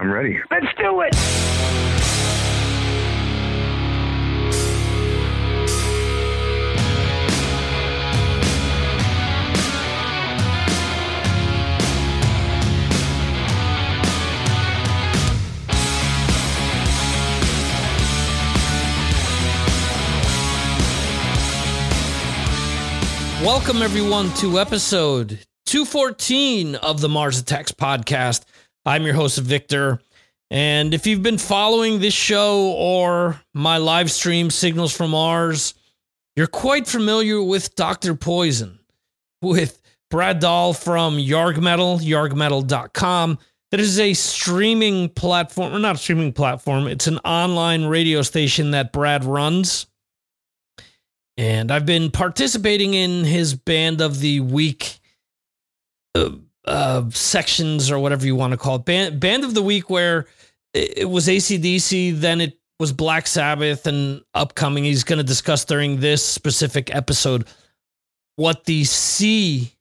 I'm ready. Let's do it. Welcome, everyone, to episode 214 of the Mars Attacks podcast. I'm your host, Victor. And if you've been following this show or my live stream, Signals from Mars, you're quite familiar with Dr. Poison, with Brad Dahl from Yarg Metal, yargmetal.com. That is a streaming platform, or not a streaming platform, it's an online radio station that Brad runs and I've been participating in his band of the week uh, uh, sections or whatever you want to call it. Band, band of the week, where it, it was ACDC, then it was Black Sabbath, and upcoming. He's going to discuss during this specific episode what the C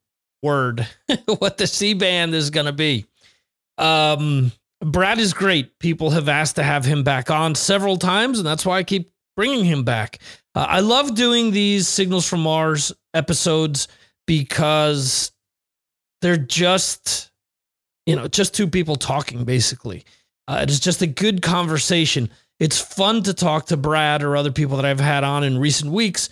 word, what the C band is going to be. Um, Brad is great. People have asked to have him back on several times, and that's why I keep bringing him back. Uh, I love doing these Signals from Mars episodes because they're just, you know, just two people talking basically. Uh, it is just a good conversation. It's fun to talk to Brad or other people that I've had on in recent weeks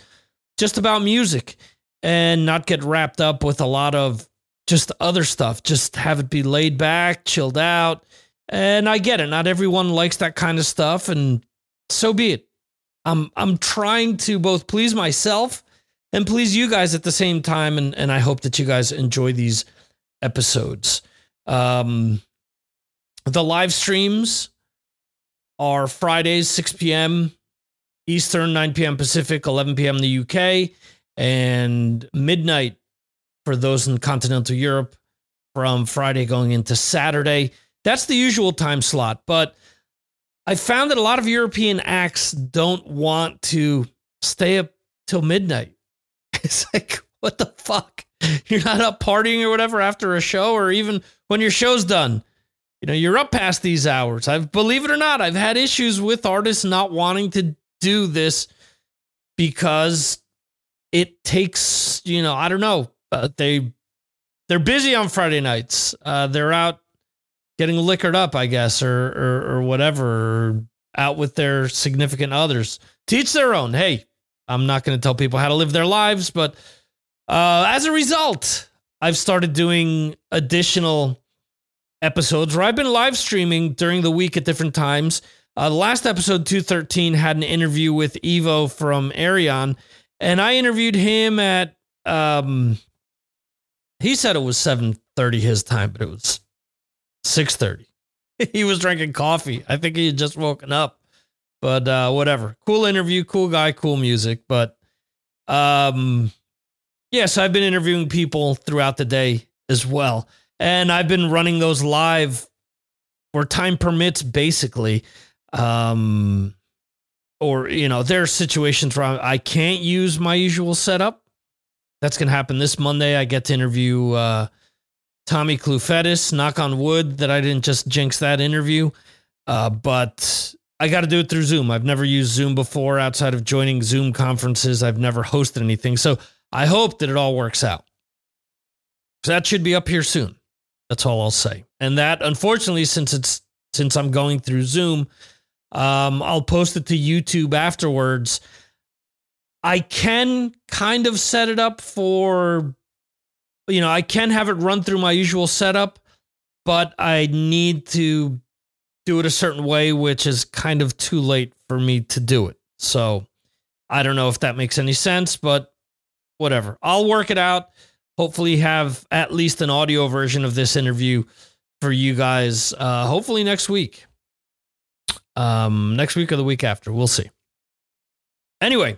just about music and not get wrapped up with a lot of just other stuff. Just have it be laid back, chilled out. And I get it. Not everyone likes that kind of stuff, and so be it. I'm I'm trying to both please myself and please you guys at the same time, and and I hope that you guys enjoy these episodes. Um, the live streams are Fridays 6 p.m. Eastern, 9 p.m. Pacific, 11 p.m. in the UK, and midnight for those in continental Europe from Friday going into Saturday. That's the usual time slot, but I found that a lot of European acts don't want to stay up till midnight. It's like, what the fuck? You're not up partying or whatever after a show, or even when your show's done. You know, you're up past these hours. I've believe it or not, I've had issues with artists not wanting to do this because it takes, you know, I don't know. Uh, they they're busy on Friday nights. Uh, they're out getting liquored up, I guess, or or, or whatever, or out with their significant others. Teach their own. Hey, I'm not going to tell people how to live their lives, but uh, as a result, I've started doing additional episodes where I've been live streaming during the week at different times. Uh, the last episode, 213, had an interview with Evo from Ayreon, and I interviewed him at. Um, he said it was 7:30 his time, but it was 6:30. he was drinking coffee. I think he had just woken up. But uh, whatever. Cool interview, cool guy, cool music. But um yes, I've been interviewing people throughout the day as well. And I've been running those live where time permits, basically. Um or you know, there are situations where I can't use my usual setup. That's gonna happen this Monday. I get to interview uh Tommy Clufetos. Knock on wood that I didn't just jinx that interview. Uh, but I got to do it through Zoom. I've never used Zoom before outside of joining Zoom conferences. I've never hosted anything. So I hope that it all works out. That should be up here soon. That's all I'll say. And that, unfortunately, since it's since I'm going through Zoom, um, I'll post it to YouTube afterwards. I can kind of set it up for you know, I can have it run through my usual setup, but I need to do it a certain way, which is kind of too late for me to do it. So I don't know if that makes any sense, but whatever. I'll work it out. Hopefully, have at least an audio version of this interview for you guys. Uh, hopefully next week. Um, next week or the week after, we'll see. Anyway,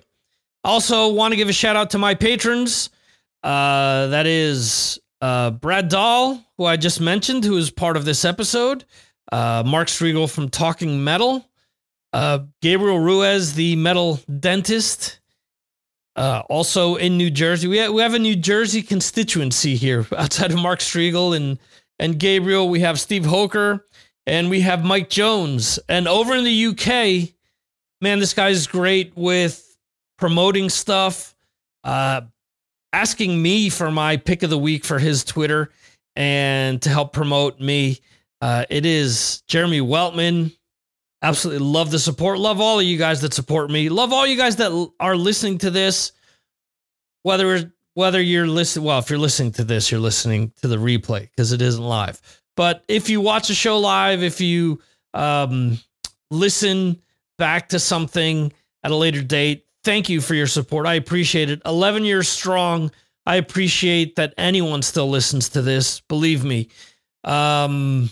also want to give a shout out to my patrons. Uh, that is uh, Brad Dahl, who I just mentioned, who is part of this episode. Uh, Mark Strigl from Talking Metal. Uh, Gabriel Ruiz, the metal dentist. Uh, also in New Jersey. We have, we have a New Jersey constituency here outside of Mark Strigl and, and Gabriel. We have Steve Hoker And we have Mike Jones. And over in the UK, man, this guy's great with promoting stuff, uh, asking me for my pick of the week for his Twitter and to help promote me. Uh, it is Jeremy Weltman. Absolutely love the support. Love all of you guys that support me. Love all you guys that are listening to this. Whether whether you're listening, well, if you're listening to this, you're listening to the replay because it isn't live. But if you watch a show live, if you um, listen back to something at a later date, thank you for your support. I appreciate it. 11 years strong. I appreciate that anyone still listens to this. Believe me. Um,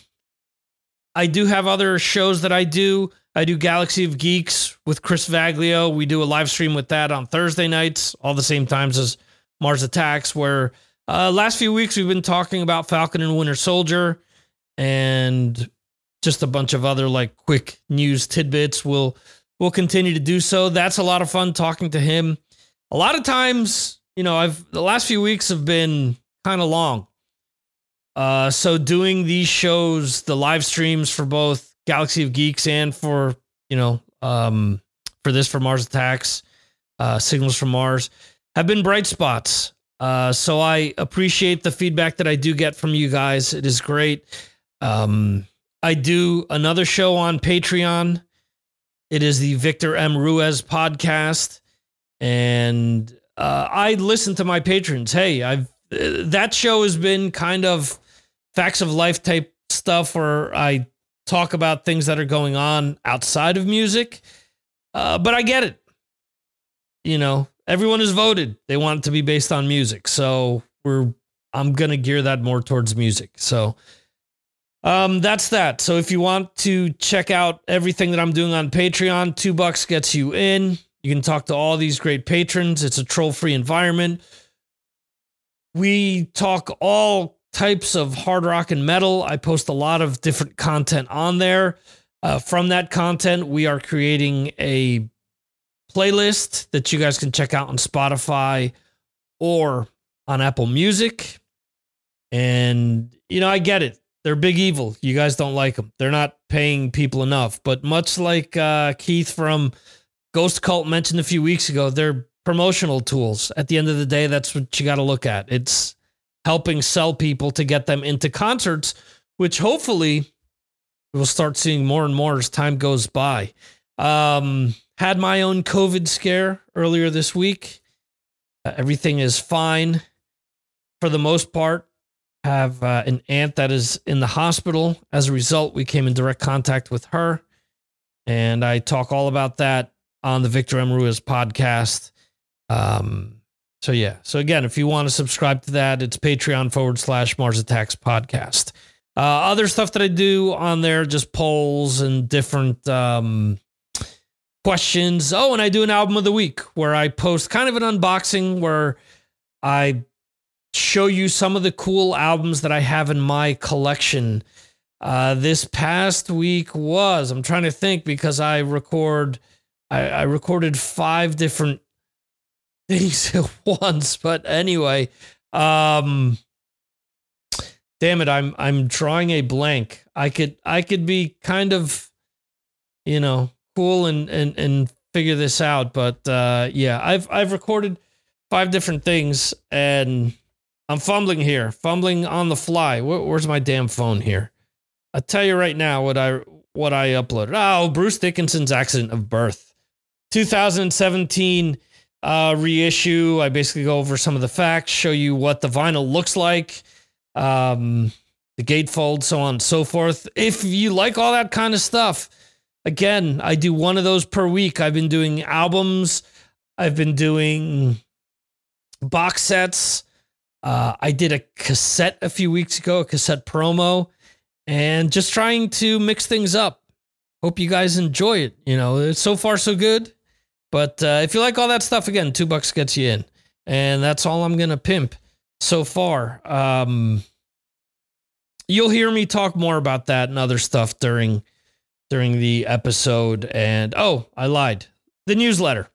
I do have other shows that I do. I do Galaxy of Geeks with Chris Vaglio. We do a live stream with that on Thursday nights, all the same times as Mars Attacks, where uh, last few weeks we've been talking about Falcon and Winter Soldier and just a bunch of other like quick news tidbits. We'll we'll continue to do so. That's a lot of fun talking to him. A lot of times, you know, I've the last few weeks have been kind of long. Uh, so doing these shows, the live streams for both Galaxy of Geeks and for you know, um, for this for Mars Attacks, uh, Signals from Mars, have been bright spots. Uh, so I appreciate the feedback that I do get from you guys. It is great. Um, I do another show on Patreon. It is the Victor M. Ruiz podcast, and uh, I listen to my patrons. Hey, I've uh, that show has been kind of facts of life type stuff where I talk about things that are going on outside of music. Uh, but I get it. You know, everyone has voted. They want it to be based on music. So we're I'm gonna gear that more towards music. So um, that's that. So if you want to check out everything that I'm doing on Patreon, two bucks gets you in. You can talk to all these great patrons. It's a troll free environment. We talk all types of hard rock and metal. I post a lot of different content on there. Uh, from that content, we are creating a playlist that you guys can check out on Spotify or on Apple Music. And, you know, I get it. They're big evil. You guys don't like them. They're not paying people enough. But much like uh, Keith from Ghost Cult mentioned a few weeks ago, they're promotional tools. At the end of the day, that's what you got to look at. It's helping sell people to get them into concerts, which hopefully we'll start seeing more and more as time goes by. Um, had my own COVID scare earlier this week. Uh, everything is fine for the most part. Have uh, an aunt that is in the hospital. As a result, we came in direct contact with her, and I talk all about that on the Victor M. Ruiz podcast. Um, so yeah. So again, if you want to subscribe to that, it's Patreon forward slash Mars Attacks podcast. Uh, other stuff that I do on there, just polls and different um, questions. Oh, and I do an album of the week where I post kind of an unboxing where I show you some of the cool albums that I have in my collection. Uh, this past week was I'm trying to think because I record I, I recorded five different things at once. But anyway, um, damn it, I'm I'm drawing a blank. I could I could be kind of, you know, cool and and and figure this out. But uh, yeah, I've I've recorded five different things and I'm fumbling here, fumbling on the fly. Where, where's my damn phone here? I'll tell you right now what I what I uploaded. Oh, Bruce Dickinson's accident of birth, 2017 uh, reissue. I basically go over some of the facts, show you what the vinyl looks like, um, the gatefold, so on and so forth. If you like all that kind of stuff, again, I do one of those per week. I've been doing albums, I've been doing box sets. Uh, I did a cassette a few weeks ago, a cassette promo, and just trying to mix things up. Hope you guys enjoy it. You know, it's so far so good. But uh, if you like all that stuff, again, two bucks gets you in, and that's all I'm gonna pimp so far. Um, you'll hear me talk more about that and other stuff during during the episode. And oh, I lied. The newsletter.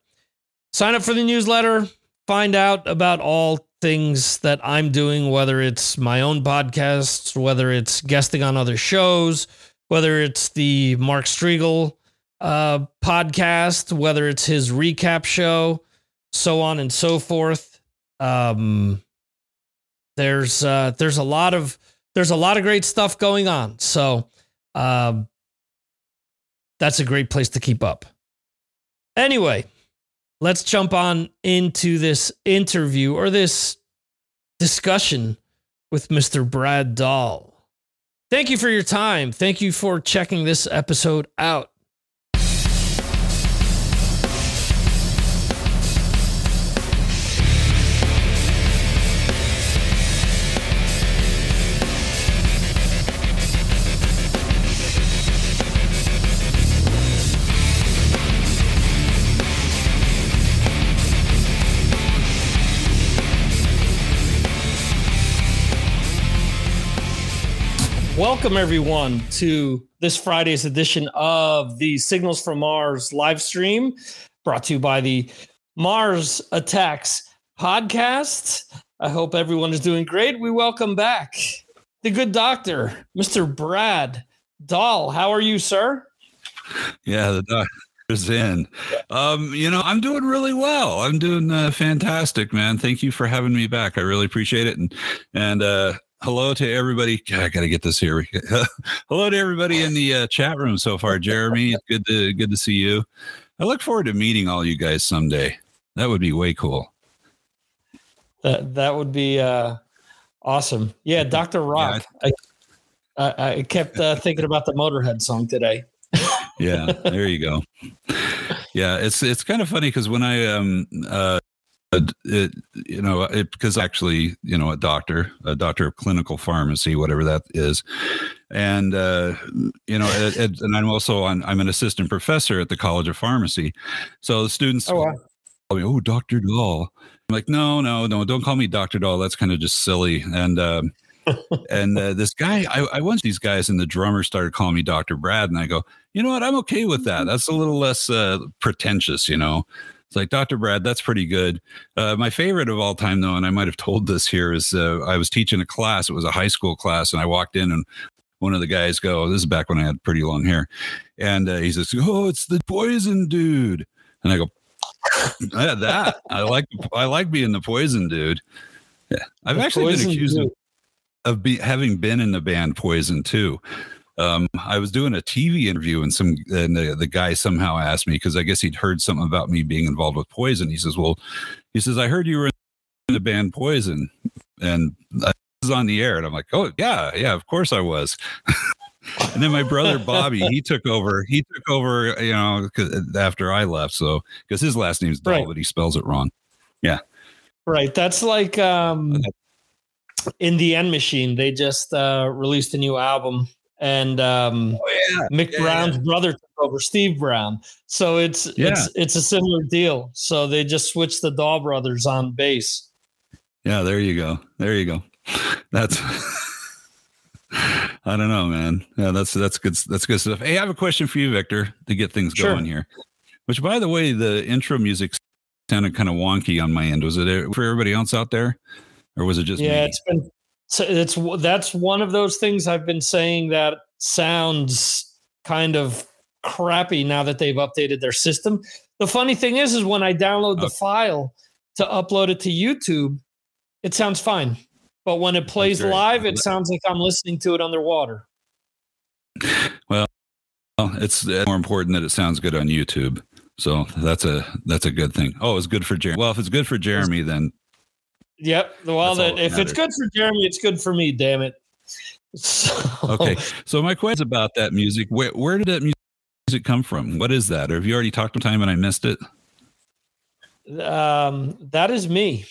Sign up for the newsletter. Find out about all things that I'm doing, whether it's my own podcasts, whether it's guesting on other shows, whether it's the Mark Strigl uh, podcast, whether it's his recap show, so on and so forth. Um, there's uh, there's a lot of there's a lot of great stuff going on. So um, that's a great place to keep up. Anyway, let's jump on into this interview or this discussion with Mr. Brad Dahl. Thank you for your time. Thank you for checking this episode out. Welcome, everyone, to this Friday's edition of the Signals from Mars live stream brought to you by the Mars Attacks podcast. I hope everyone is doing great. We welcome back the good doctor, Mr. Brad Dahl. How are you, sir? Yeah, the doctor's in. Um, you know, I'm doing really well. I'm doing uh, fantastic, man. Thank you for having me back. I really appreciate it. And, and, uh, hello to everybody. I got to get this here. hello to everybody in the uh, chat room so far. Jeremy, good to good to see you. I look forward to meeting all you guys someday. That would be way cool. That that would be uh, awesome. Yeah, Doctor Rock. Yeah, I, I, I kept uh, thinking about the Motorhead song today. yeah, there you go. Yeah, it's it's kind of funny because when I um uh it, you know, it, because actually, you know, a doctor, a doctor of clinical pharmacy, whatever that is, and uh, you know, it, it, and I'm also on. I'm an assistant professor at the College of Pharmacy, so the students. Oh, wow. call me, oh, Doctor Dahl. I'm like, no, no, no, don't call me Doctor Dahl. That's kind of just silly. And um, and uh, this guy, I, I once these guys, and the drummer started calling me Doctor Brad, and I go, you know what? I'm okay with that. That's a little less uh, pretentious, you know. It's like Dr. Brad, that's pretty good. Uh, my favorite of all time, though, and I might have told this here, is uh, I was teaching a class. It was a high school class, and I walked in, and one of the guys go, "This is back when I had pretty long hair," and uh, he says, "Oh, it's the poison dude," and I go, I had "That I like. I like being the poison dude." Yeah, I've the actually been accused dude. of, of be, having been in the band Poison too um, I was doing a TV interview and some and the, the guy somehow asked me because I guess he'd heard something about me being involved with Poison. He says, "Well, he says I heard you were in the band Poison, and I was on the air." And I'm like, "Oh yeah, yeah, of course I was." and then my brother Bobby, he took over. He took over, you know, after I left. So because his last name's Dahl, right. but he spells it wrong. Yeah, right. That's like um, in the End Machine. They just uh, released a new album and um, oh, yeah. Mick yeah, Brown's yeah. brother took over, Steve Brown. So it's it's it's a similar deal. So they just switched the Dahl brothers on bass. Yeah, there you go. There you go. That's I don't know, man. Yeah, that's that's good. That's good stuff. Hey, I have a question for you, Victor, to get things sure. going here. Which, by the way, the intro music sounded kind of wonky on my end. Was it for everybody else out there, or was it just yeah? Me? It's been so it's that's one of those things I've been saying that sounds kind of crappy now that they've updated their system. The funny thing is, is when I download the oh. file to upload it to YouTube, it sounds fine. But when it plays live, it sounds like I'm listening to it underwater. Well, it's more important that it sounds good on YouTube. So that's a that's a good thing. Oh, it's good for Jeremy. Well, if it's good for Jeremy, then Yep. Well, that, if it's good for Jeremy, it's good for me. Damn it. So. Okay. So my question about that music. Where where did that music come from? What is that? Or have you already talked to time and I missed it? Um, that is me.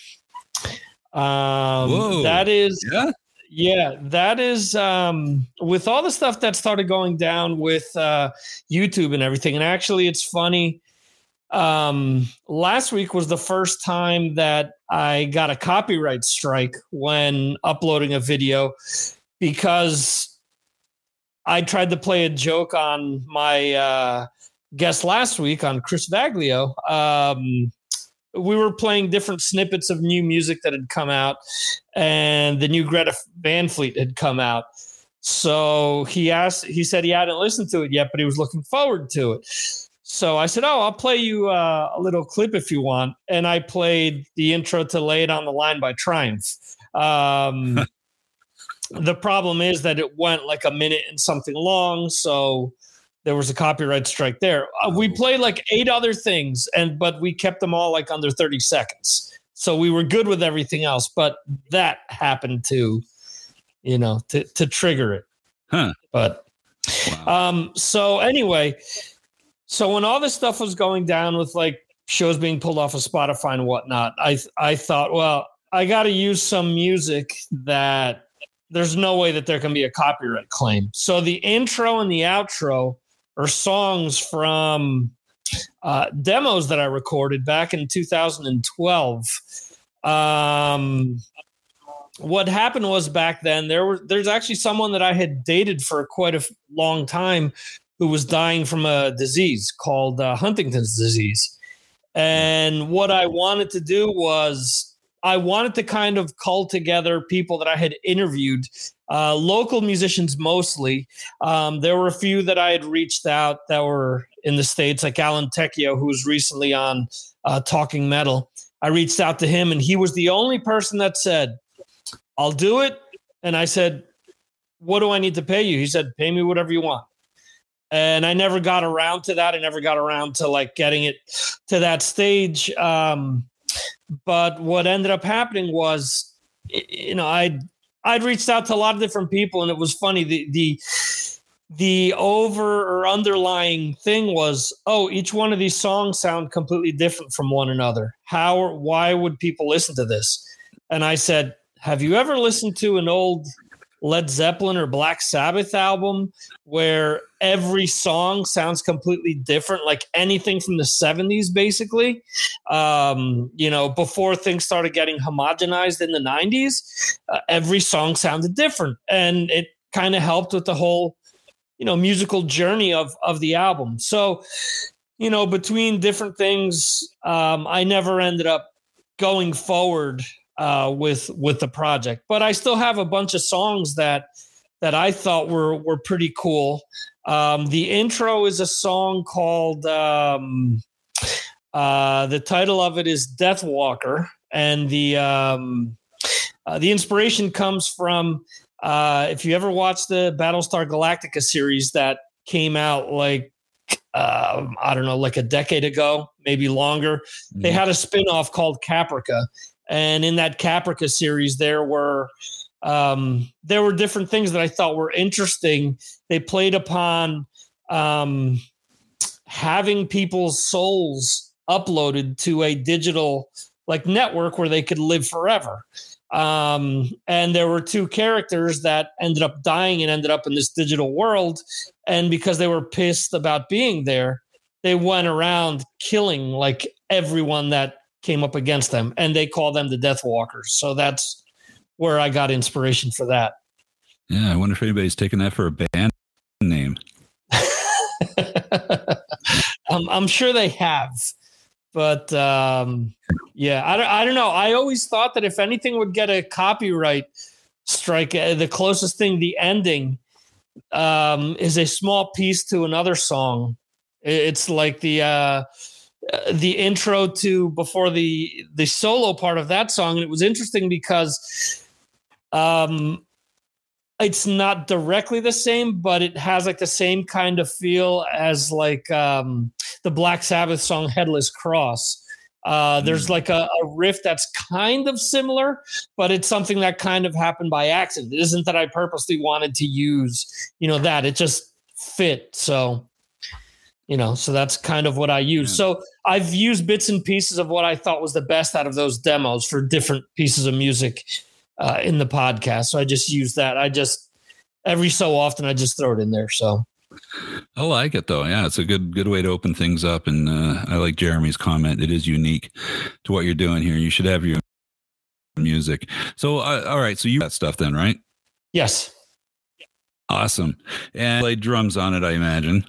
Um, Whoa. that is yeah. Yeah, that is um, with all the stuff that started going down with uh, YouTube and everything. And actually, it's funny um, last week was the first time that I got a copyright strike when uploading a video because I tried to play a joke on my uh, guest last week on Chris Vaglio. Um, we were playing different snippets of new music that had come out, and the new Greta Van Fleet had come out. So he asked, he said he hadn't listened to it yet, but he was looking forward to it. So I said, Oh, I'll play you uh, a little clip if you want. And I played the intro to Lay It on the Line by Triumph. Um, the problem is that it went like a minute and something long. So there was a copyright strike there. Uh, we oh. played like eight other things, and but we kept them all like under 30 seconds. So we were good with everything else, but that happened to, you know, to, to trigger it. Huh. But wow. um, so anyway, so when all this stuff was going down with like shows being pulled off of Spotify and whatnot, I I thought, well, I got to use some music that there's no way that there can be a copyright claim. So the intro and the outro are songs from uh, demos that I recorded back in 2012. Um, what happened was back then there was there's actually someone that I had dated for quite a long time who was dying from a disease called uh, Huntington's disease. And what I wanted to do was I wanted to kind of call together people that I had interviewed, uh, local musicians mostly. Um, there were a few that I had reached out that were in the States, like Alan Tecchio, who was recently on uh, Talking Metal. I reached out to him, and he was the only person that said, I'll do it. And I said, What do I need to pay you? He said, Pay me whatever you want. And I never got around to that. I never got around to like getting it to that stage. Um, but what ended up happening was, you know, I'd I'd reached out to a lot of different people, and it was funny. The the the over or underlying thing was, oh, each one of these songs sound completely different from one another. How or why would people listen to this? And I said, have you ever listened to an old Led Zeppelin or Black Sabbath album where every song sounds completely different, like anything from the 70s, basically. Um, you know, before things started getting homogenized in the 90s, uh, every song sounded different. And it kind of helped with the whole, you know, musical journey of, of the album. So, you know, between different things, um, I never ended up going forward uh, with with the project. But I still have a bunch of songs that that I thought were were pretty cool. Um, the intro is a song called um, uh, the title of it is Death Walker, and the um, uh, the inspiration comes from uh, if you ever watched the Battlestar Galactica series that came out like um, I don't know, like a decade ago, maybe longer. Mm-hmm. They had a spinoff called Caprica, and in that Caprica series, there were um, there were different things that I thought were interesting. They played upon um, having people's souls uploaded to a digital like network where they could live forever. Um, and there were two characters that ended up dying and ended up in this digital world. And because they were pissed about being there, they went around killing like everyone that came up against them, and they call them the Death Walkers. So that's where I got inspiration for that. Yeah, I wonder if anybody's taken that for a band name. I'm, I'm sure they have, but um, yeah, I don't, I don't know. I always thought that if anything would get a copyright strike, uh, the closest thing, the ending, um, is a small piece to another song. It's like the uh, the intro to before the the solo part of that song and it was interesting because um it's not directly the same but it has like the same kind of feel as like um the black sabbath song headless cross uh, there's hmm. like a, a, riff that's kind of similar, but it's something that kind of happened by accident. It isn't that I purposely wanted to use, you know, that it just fit. So you know so that's kind of what i use so i've used bits and pieces of what i thought was the best out of those demos for different pieces of music uh, in the podcast so i just use that i just every so often i just throw it in there so I like it though. Yeah, it's a good good way to open things up, and uh, I like Jeremy's comment. It is unique to what you're doing here. You should have your music. So, uh, all right. So you got stuff then, right? Yes. Awesome. And play drums on it, I imagine.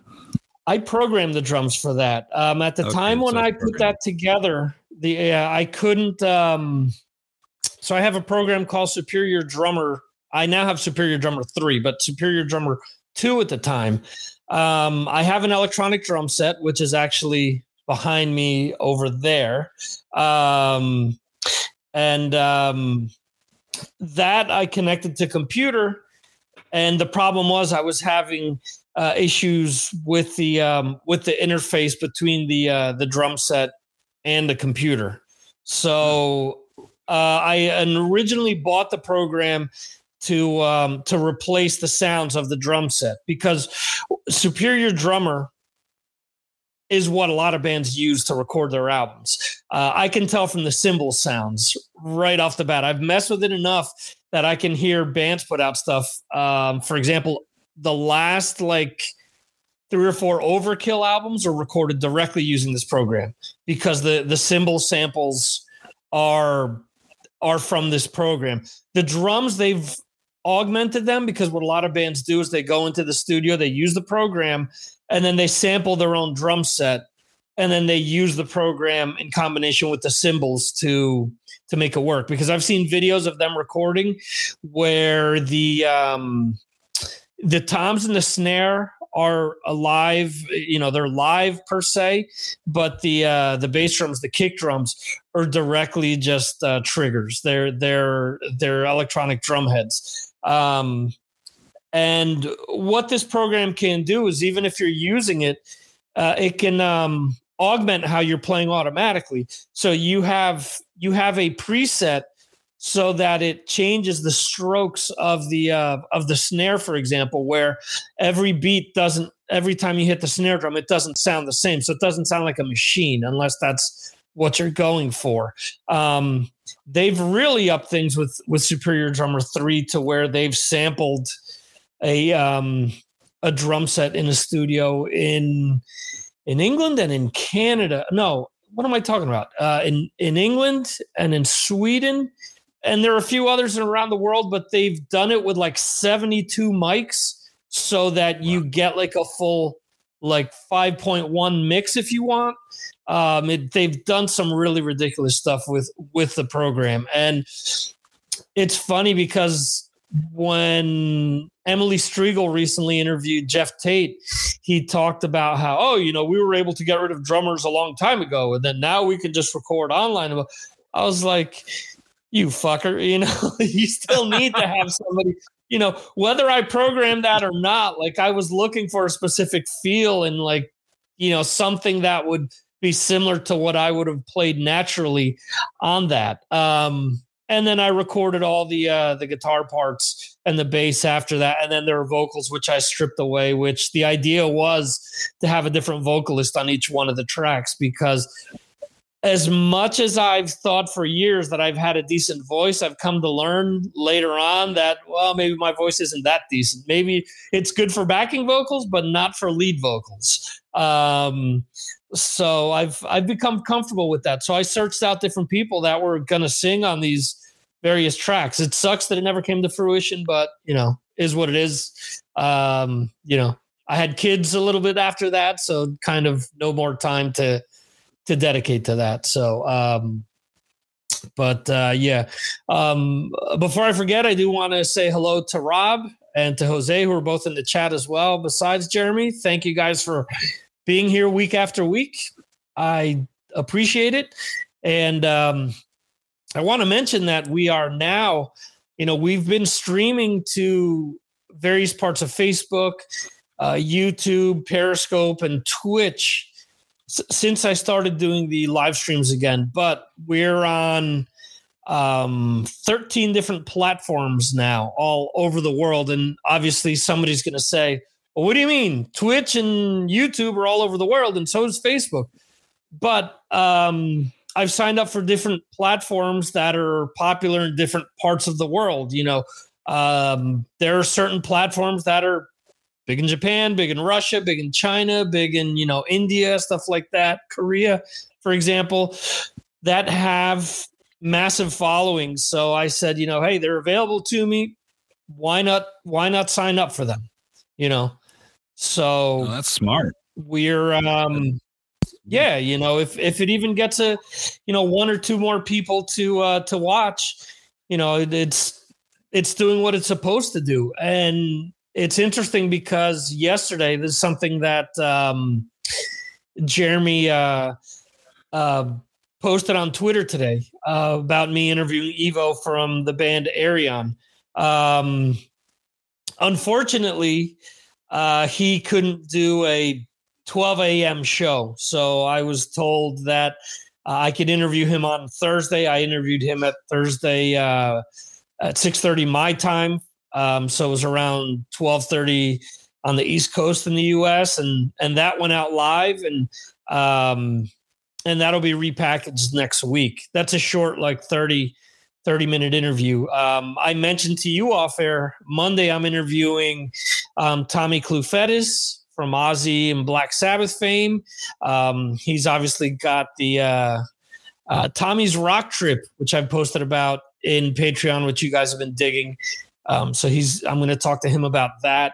I programmed the drums for that. Um, at the okay, time when I put that together, the uh, I couldn't. Um, so I have a program called Superior Drummer I now have Superior Drummer 3, but Superior Drummer 2 at the time. Um, I have an electronic drum set, which is actually behind me over there. Um, and um, that I connected to computer. And the problem was I was having uh, issues with the um, with the interface between the uh, the drum set and the computer. So I originally bought the program to um, to replace the sounds of the drum set because Superior Drummer is what a lot of bands use to record their albums. Uh, I can tell from the cymbal sounds right off the bat. I've messed with it enough that I can hear bands put out stuff. Um, for example, the last like three or four Overkill albums are recorded directly using this program because the the cymbal samples are are from this program. The drums they've augmented them because what a lot of bands do is they go into the studio, they use the program, and then they sample their own drum set, and then they use the program in combination with the cymbals to to make it work. Because I've seen videos of them recording where the um, the toms and the snare are alive you know they're live per se but the uh the bass drums the kick drums are directly just uh triggers. They're they're they're electronic drum heads. Um and what this program can do is even if you're using it uh, it can um augment how you're playing automatically. So you have you have a preset so that it changes the strokes of the uh, of the snare, for example, where every beat doesn't every time you hit the snare drum, it doesn't sound the same. So it doesn't sound like a machine unless that's what you're going for. Um, they've really upped things with with Superior Drummer three to where they've sampled a um, a drum set in a studio in in England and in Canada. No, what am I talking about? Uh, in in England and in Sweden and there are a few others around the world, but they've done it with like 72 mics so that you get like a full like 5.1 mix if you want. Um, it, they've done some really ridiculous stuff with with the program, and it's funny because when Emily Strigl recently interviewed Geoff Tate, he talked about how, oh, you know, we were able to get rid of drummers a long time ago, and then now we can just record online. I was like, you fucker, you know, you still need to have somebody, you know, whether I programmed that or not, like I was looking for a specific feel and like, you know, something that would be similar to what I would have played naturally on that. Um, and then I recorded all the uh, the guitar parts and the bass after that, and then there were vocals which I stripped away. Which the idea was to have a different vocalist on each one of the tracks because as much as I've thought for years that I've had a decent voice, I've come to learn later on that, well, maybe my voice isn't that decent. Maybe it's good for backing vocals, but not for lead vocals. Um, so I've I've become comfortable with that. So I searched out different people that were gonna sing on these various tracks. It sucks that it never came to fruition, but you know, is what it is. Um, you know, I had kids a little bit after that, so kind of no more time to to dedicate to that. So, um, but uh, yeah, um, before I forget, I do want to say hello to Rob and to Jose, who are both in the chat as well. Besides Jeremy, thank you guys for being here week after week. I appreciate it, and um, I want to mention that we are now, you know, we've been streaming to various parts of Facebook, uh, YouTube, Periscope, and Twitch since I started doing the live streams again, but we're on um 13 different platforms now all over the world. And obviously somebody's going to say well what do you mean? Twitch and youtube are all over the world and so is facebook. But um i've signed up for different platforms that are popular in different parts of the world you know. Um there are certain platforms that are big in Japan, big in Russia, big in China, big in, you know, India, stuff like that, Korea, for example, that have massive followings. So I said, you know, hey, they're available to me. Why not why not sign up for them? You know. So oh, that's smart. We're um yeah, you know, if if it even gets a you know one or two more people to uh to watch, you know, it's it's doing what it's supposed to do. And it's interesting because yesterday there's something that um, Jeremy uh, uh, posted on Twitter today uh, about me interviewing Evo from the band Ayreon. Um, unfortunately, uh, he couldn't do a 12 a.m. show, so I was told that uh, I could interview him on Thursday. I interviewed him at Thursday uh, at 6:30 my time, um, so it was around 12:30 on the East Coast in the U.S. and and that went out live and um, and that'll be repackaged next week. That's a short, like 30, 30 minute interview. Um, I mentioned to you off air Monday. I'm interviewing um, Tommy Clufetos from Ozzy and Black Sabbath fame. Um, he's obviously got the uh, uh, Tommy's Rock Trip, which I've posted about in Patreon, which you guys have been digging. Um, so he's I'm going to talk to him about that.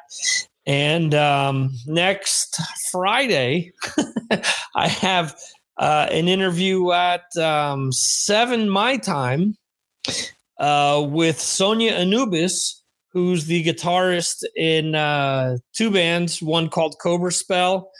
And um, next Friday, I have uh, an interview at um, seven my time uh, with Sonia Anubis, who's the guitarist in uh, two bands, one called Cobra Spell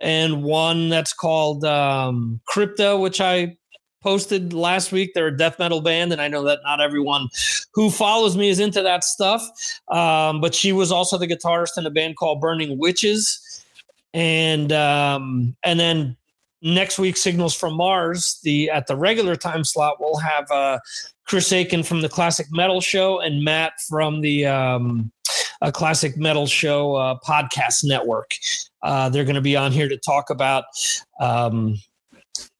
and one that's called um, Crypta, which I posted last week. They're a death metal band, and I know that not everyone who follows me is into that stuff. Um, but she was also the guitarist in a band called Burning Witches, and um, and then next week, Signals from Mars. The at the regular time slot, we'll have uh, Chris Akin from the Classic Metal Show and Matt from the um, a Classic Metal Show uh, podcast network. Uh, they're going to be on here to talk about um,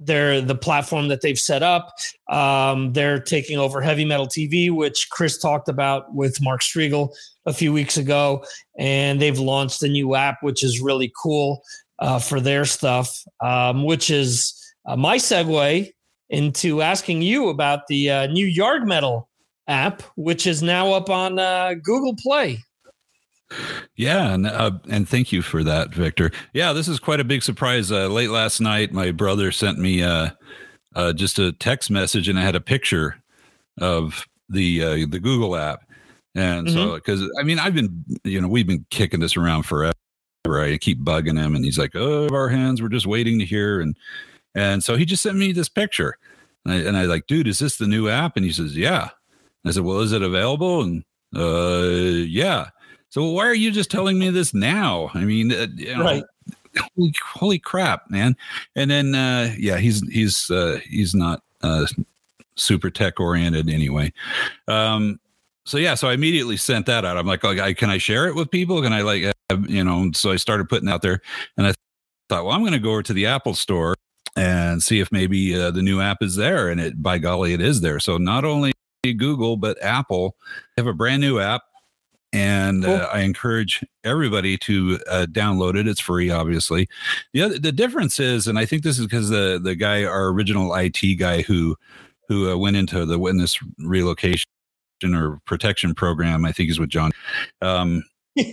they're the platform that they've set up. Um, they're taking over Heavy Metal TV, which Chris talked about with Mark Strigl a few weeks ago, and they've launched a new app, which is really cool uh, for their stuff. Um, which is uh, my segue into asking you about the uh, new Yarg Metal app, which is now up on uh, Google Play. Yeah, and uh, and thank you for that, Victor. Yeah, this is quite a big surprise. Uh, late last night, my brother sent me uh, uh, just a text message, and I had a picture of the uh, the Google app. And mm-hmm. so, because I mean, I've been, you know, we've been kicking this around forever. I keep bugging him, and he's like, "Oh, our hands, we're just waiting to hear." And and so he just sent me this picture, and I, and I like, dude, is this the new app? And he says, "Yeah." I said, "Well, is it available?" And uh, yeah. So why are you just telling me this now? I mean, uh, you know, right. Holy, holy crap, man! And then, uh, yeah, he's he's uh, he's not uh, super tech oriented anyway. Um, so yeah, so I immediately sent that out. I'm like, oh, can I share it with people? Can I like, have, you know? So I started putting out there, and I thought, well, I'm going to go over to the Apple Store and see if maybe uh, the new app is there. And it, by golly, it is there. So not only Google but Apple have a brand new app and cool. uh, I encourage everybody to uh, download it. It's free, obviously. the other, The difference is, and I think this is because the the guy, our original IT guy, who who uh, went into the witness relocation or protection program, I think is with John. Um, he,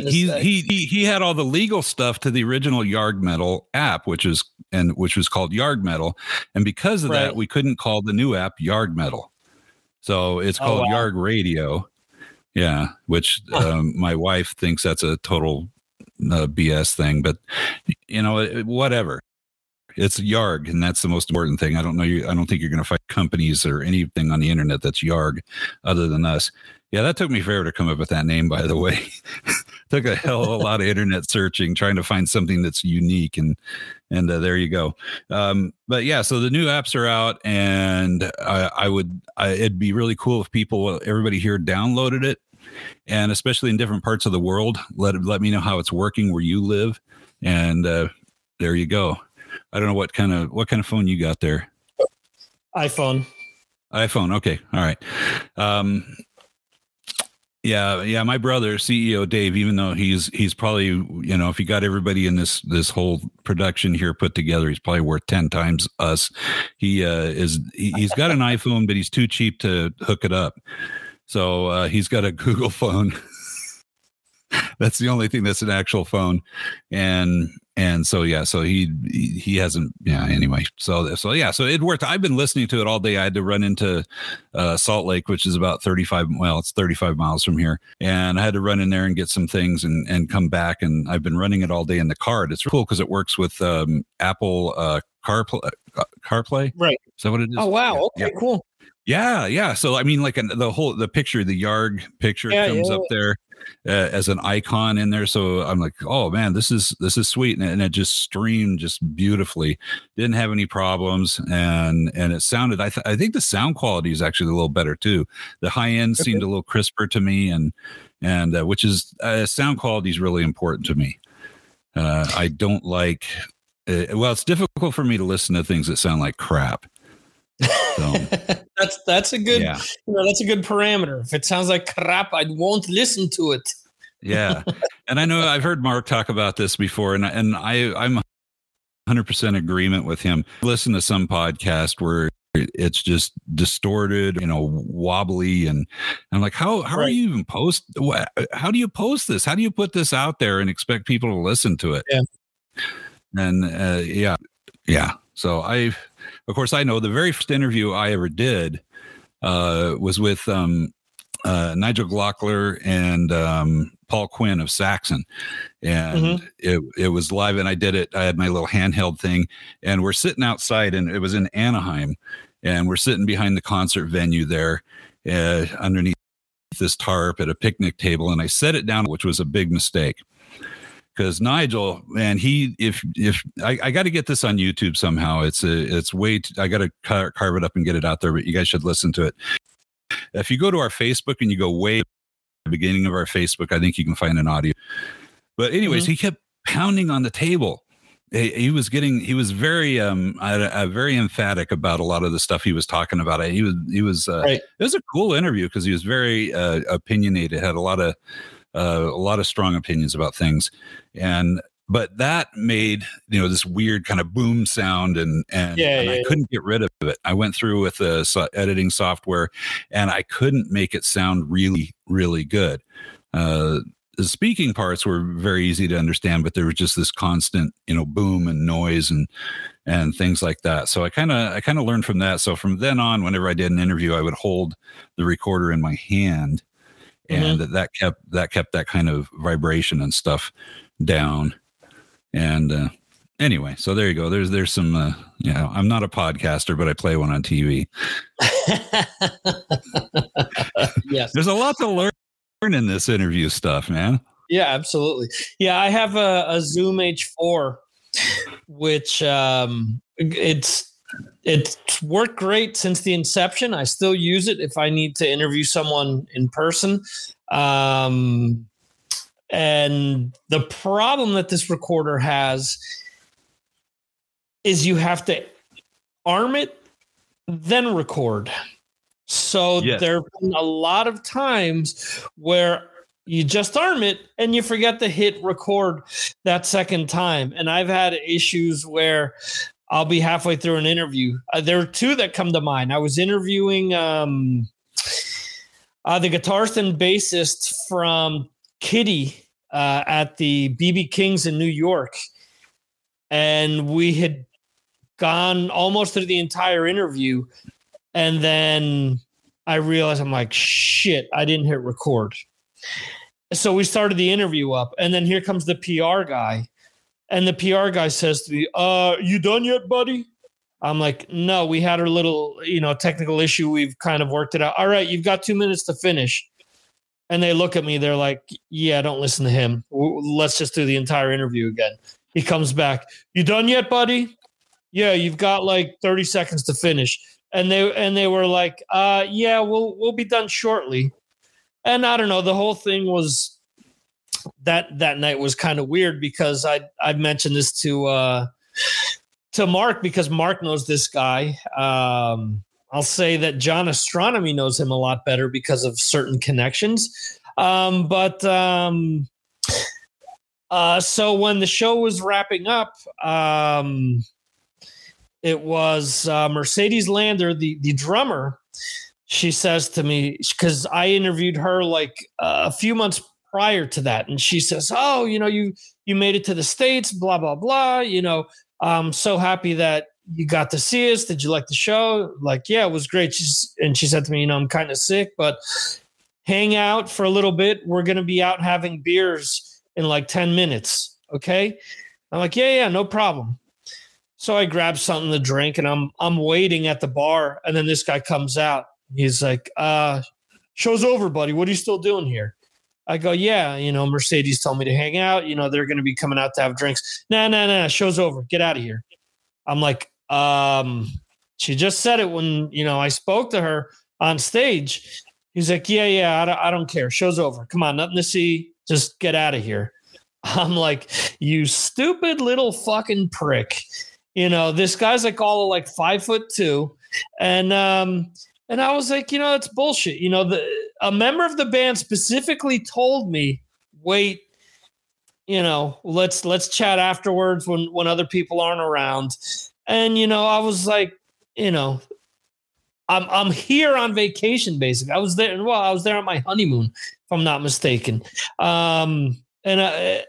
he, he, he, had all the legal stuff to the original Yarg Metal app, which is and which was called Yarg Metal, and because of right. that, we couldn't call the new app Yarg Metal. So it's oh, called oh, wow. Yarg Radio yeah, which um, my wife thinks that's a total uh, BS thing, but you know, whatever. It's Yarg, and that's the most important thing. I don't know you. I don't think you're going to find companies or anything on the internet that's Yarg, other than us. Yeah, that took me forever to come up with that name. By the way, took a hell of a lot of internet searching trying to find something that's unique, and and uh, there you go. Um, but yeah, so the new apps are out, and I, I would I, it'd be really cool if people, everybody here, downloaded it, and especially in different parts of the world, let let me know how it's working where you live, and uh, there you go. I don't know what kind of what kind of phone you got there. iPhone. iPhone. Okay. All right. Um, yeah, yeah. My brother, CEO Dave, even though he's he's probably you know if he got everybody in this this whole production here put together, he's probably worth ten times us. He uh, is he, has got an iPhone, but he's too cheap to hook it up. So uh, he's got a Google phone. that's the only thing that's an actual phone, and and so yeah, so he he hasn't yeah anyway. So so yeah, so it worked. I've been listening to it all day. I had to run into uh, Salt Lake, which is about thirty five. Well, it's thirty five miles from here, and I had to run in there and get some things and and come back. And I've been running it all day in the car. It's cool because it works with um, Apple uh, CarPlay. Uh, CarPlay, right? Is that what it is? Oh wow, yeah, okay, yeah. cool. Yeah, yeah. So I mean, like the whole the picture, the Yarg picture Yeah, comes up there uh, as an icon in there. So I'm like, oh man, this is this is sweet, and, and it just streamed just beautifully. Didn't have any problems, and and it sounded. I th- I think the sound quality is actually a little better too. The high end Okay. seemed a little crisper to me, and and uh, which is uh, sound quality is really important to me. Uh, I don't like. Uh, well, it's difficult for me to listen to things that sound like crap. So that's that's a good yeah. you know, that's a good parameter. If it sounds like crap, I won't listen to it. yeah and i know i've heard mark talk about this before and, and i i'm 100% agreement with him listen to some podcast where it's just distorted you know wobbly and i'm like how how are you even post how do you post this how do you put this out there and expect people to listen to it Yeah. and uh, yeah yeah so i of course i know the very first interview i ever did uh was with um uh, Nigel Glockler and um, Paul Quinn of Saxon, and it it was live, and I did it. I had my little handheld thing, and we're sitting outside, and it was in Anaheim, and we're sitting behind the concert venue there, uh, underneath this tarp at a picnic table, and I set it down, which was a big mistake. Because Nigel, man, he if if I, I got to get this on YouTube somehow. It's a it's way I got to car- carve it up and get it out there. But you guys should listen to it. If you go to our Facebook and you go way the beginning of our Facebook, I think you can find an audio. But anyways, Mhm. he kept pounding on the table. He, he was getting he was very um uh, very emphatic about a lot of the stuff he was talking about. He was he was uh, Right. it was a cool interview because he was very uh, opinionated, had a lot of uh, a lot of strong opinions about things, and but that made you know this weird kind of boom sound, and and, Yeah, and yeah, I yeah. couldn't get rid of it. I went through with the so- editing software, and I couldn't make it sound really really good. Uh, the speaking parts were very easy to understand, but there was just this constant, you know, boom and noise and and things like that. So I kind of I kind of learned from that. So from then on, whenever I did an interview, I would hold the recorder in my hand, and that kept that kept that kind of vibration and stuff down. And uh, anyway, so there you go. There's there's some. Uh, you know, I'm not a podcaster, but I play one on TV. yes. There's a lot to learn in this interview stuff, man. Yeah, absolutely. Yeah, I have a, a Zoom H4, which um, it's it's worked great since the inception. I still use it if I need to interview someone in person. Um, and the problem that this recorder has is you have to arm it, then record. So Yes. there have been a lot of times where you just arm it and you forget to hit record that second time. And I've had issues where I'll be halfway through an interview. Uh, there are two that come to mind. I was interviewing um, uh, the guitarist and bassist from Kittie uh, at the BB Kings in New York. And we had gone almost through the entire interview. And then I realized I'm like, shit, I didn't hit record. So we started the interview up, and then here comes the PR guy. And the PR guy says to me, Uh, you done yet, buddy? I'm like, no, we had a little, you know, technical issue. We've kind of worked it out. All right, you've got two minutes to finish. And they look at me, they're like, Yeah, don't listen to him. Let's just do the entire interview again. He comes back, You done yet, buddy? Yeah, you've got like 30 seconds to finish and they and they were like, uh, yeah, we'll we'll be done shortly. And I don't know, the whole thing was that that night was kind of weird because I I mentioned this to uh to Mark because Mark knows this guy. Um I'll say that John Astronomy knows him a lot better because of certain connections. Um, but um uh so when the show was wrapping up, um it was uh, Mercedes Lander, the the drummer. She says to me because I interviewed her like uh, a few months prior to that, and she says, "Oh, you know, you you made it to the states, blah blah blah. You know, I'm so happy that you got to see us. Did you like the show? Like, yeah, it was great. She's, and she said to me, you know, I'm kind of sick, but hang out for a little bit. We're going to be out having beers in like 10 minutes. Okay. I'm like, yeah, yeah, no problem. So I grab something to drink and I'm, I'm waiting at the bar. And then this guy comes out. He's like, uh, show's over, buddy. What are you still doing here? I go, yeah, you know, Mercedes told me to hang out. You know, they're going to be coming out to have drinks. Nah, nah, nah. Show's over. Get out of here. I'm like, um, she just said it when you know I spoke to her on stage. He's like, yeah, yeah, I don't, I don't care. Show's over. Come on, nothing to see. Just get out of here. I'm like, you stupid little fucking prick. You know, this guy's like all like five foot two, and um, and I was like, you know, it's bullshit. You know, the a member of the band specifically told me, wait, you know, let's let's chat afterwards when when other people aren't around. And you know, I was like, you know, I'm I'm here on vacation basically. I was there well, I was there on my honeymoon if I'm not mistaken. Um and uh,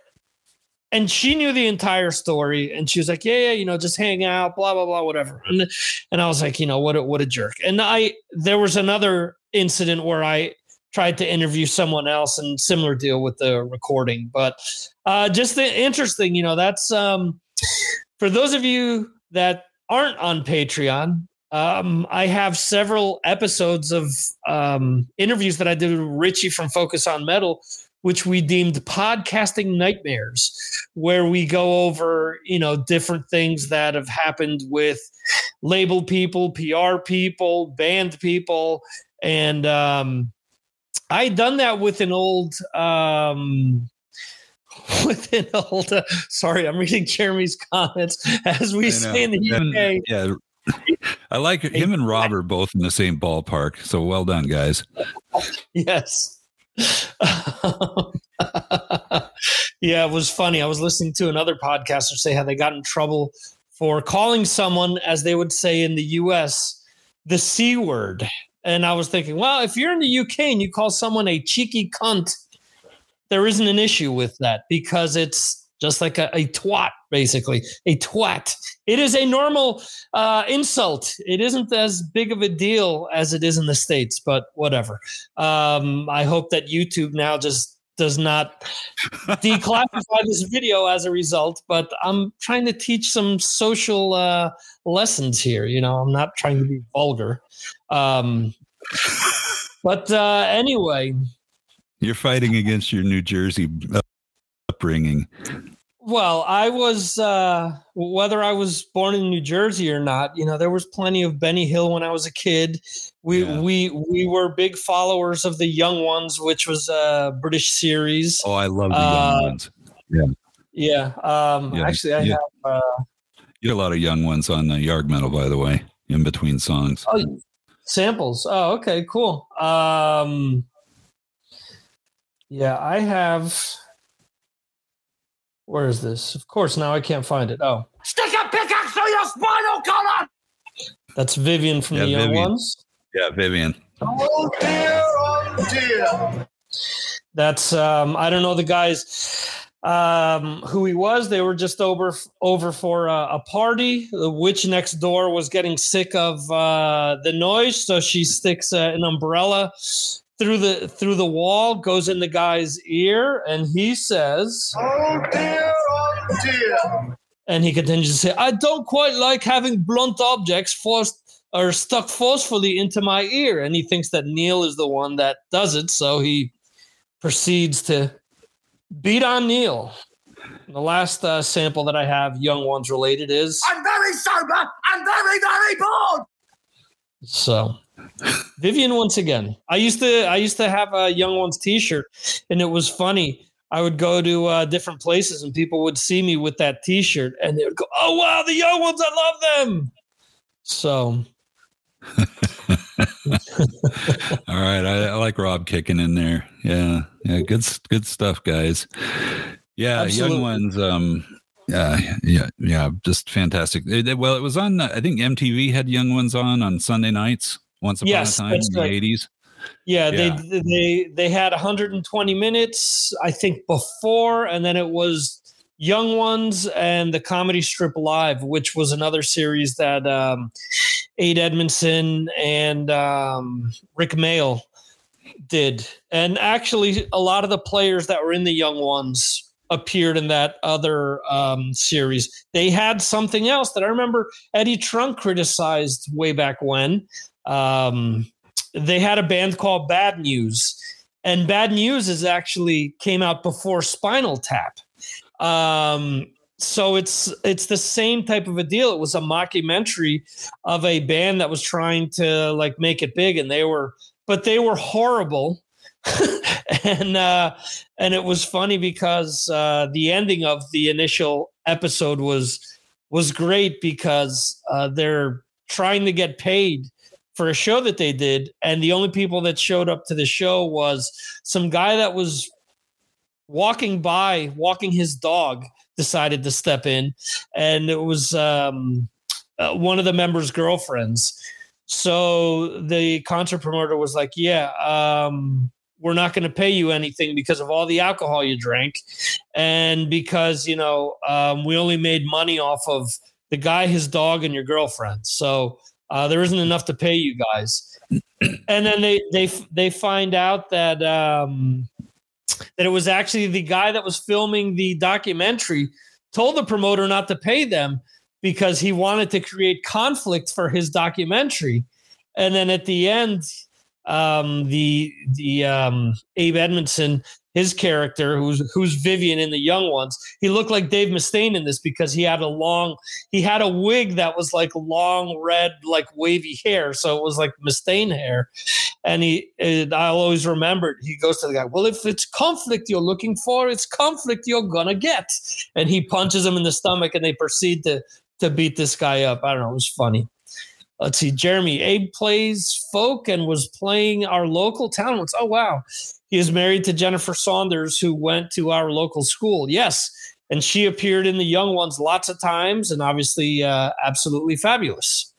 and she knew the entire story and she was like yeah yeah you know just hang out blah blah blah whatever. And and i was like you know what a, what a jerk. And i there was another incident where i tried to interview someone else and similar deal with the recording. But uh just the interesting you know that's um for those of you that aren't on Patreon, um, I have several episodes of um, interviews that I did with Richie from Focus on Metal, which we deemed podcasting nightmares, where we go over, you know, different things that have happened with label people, PR people, band people, and um, I had done that with an old um, with an old. Uh, sorry, I'm reading Jeremy's comments as we say in the UK. yeah. I like him and Rob are both in the same ballpark. So well done, guys. Yes. yeah, it was funny. I was listening to another podcaster say how they got in trouble for calling someone, as they would say in the US, the C word. And I was thinking, well, if you're in the UK and you call someone a cheeky cunt, there isn't an issue with that because it's just like a, a twat, basically a twat. It is a normal uh, insult. It isn't as big of a deal as it is in the states, but whatever. Um, I hope that YouTube now just does not declassify this video as a result. But I'm trying to teach some social uh, lessons here. You know, I'm not trying to be vulgar. Um, but uh, anyway, you're fighting against your New Jersey upbringing. Well, I was uh, whether I was born in New Jersey or not. You know, there was plenty of Benny Hill when I was a kid. We yeah. we we were big followers of the Young Ones, which was a British series. Oh, I love the uh, Young Ones. Yeah, yeah. Um, yeah actually, I yeah. have. Uh, you had a lot of Young Ones on the Yarg Metal, by the way, in between songs. Oh, samples. Oh, okay, cool. Um, yeah, I have. Where is this? Of course, now I can't find it. Oh. Stick a pickaxe through your spinal column! That's Vivian from yeah, the Young Vivian. Ones. Yeah, Vivian. Oh dear, oh dear. That's um I don't know the guys um who he was. They were just over over for a, a party. The witch next door was getting sick of uh the noise, so she sticks uh, an umbrella through the through the wall, goes in the guy's ear, and he says, "Oh dear, oh dear." And he continues to say, "I don't quite like having blunt objects forced or stuck forcefully into my ear." And he thinks that Neil is the one that does it, so he proceeds to beat on Neil. The last uh, sample that I have, Young Ones related, is I'm very sober and very, very bored. So Vivian once again. I used to I used to have a Young Ones T-shirt, and it was funny. I would go to uh, different places, and people would see me with that T-shirt, and they would go, "Oh wow, the Young Ones! I love them." So. All right, I, I, like Rob kicking in there. Yeah, yeah, good, good stuff, guys. Yeah, Absolutely. young ones. Um, yeah, yeah, yeah, just fantastic. It, well, it was on. I think MTV had Young Ones on on Sunday nights once upon yes, a time in the right. 80s. Yeah, Yeah. they they they had 120 minutes, I think, before, and then it was Young Ones and the Comedy Strip Live, which was another series that um, Ade Edmondson and um, Rik Mayall did, and actually, a lot of the players that were in the Young Ones appeared in that other um, series. They had something else that I remember Eddie Trunk criticized way back when. Um, they had a band called Bad News, and Bad News is actually came out before Spinal Tap. Um, so it's it's the same type of a deal. It was a mockumentary of a band that was trying to like make it big, and they were, but they were horrible. and uh, and it was funny because uh, the ending of the initial episode was was great because uh, they're trying to get paid for a show that they did, and the only people that showed up to the show was some guy that was walking by, walking his dog, decided to step in, and it was um, uh, one of the members' girlfriends. So the concert promoter was like, "Yeah, um, we're not going to pay you anything because of all the alcohol you drank, and because you know um, we only made money off of the guy, his dog, and your girlfriend. So uh, there isn't enough to pay you guys." and then they they they find out that um, that it was actually the guy that was filming the documentary told the promoter not to pay them because he wanted to create conflict for his documentary. And then at the end, um, the the um, Ade Edmondson, his character, who's who's Vivian in the Young Ones, he looked like Dave Mustaine in this because he had a long, he had a wig that was like long red, like wavy hair, so it was like Mustaine hair. And he, and I always remembered. He goes to the guy, "Well, if it's conflict you're looking for, it's conflict you're gonna get." And he punches him in the stomach, and they proceed to to beat this guy up. I don't know. It was funny. Let's see. Jeremy Ade plays folk and was playing our local town once. Oh wow. He is married to Jennifer Saunders, who went to our local school. Yes. And she appeared in the young ones lots of times and obviously uh, absolutely fabulous.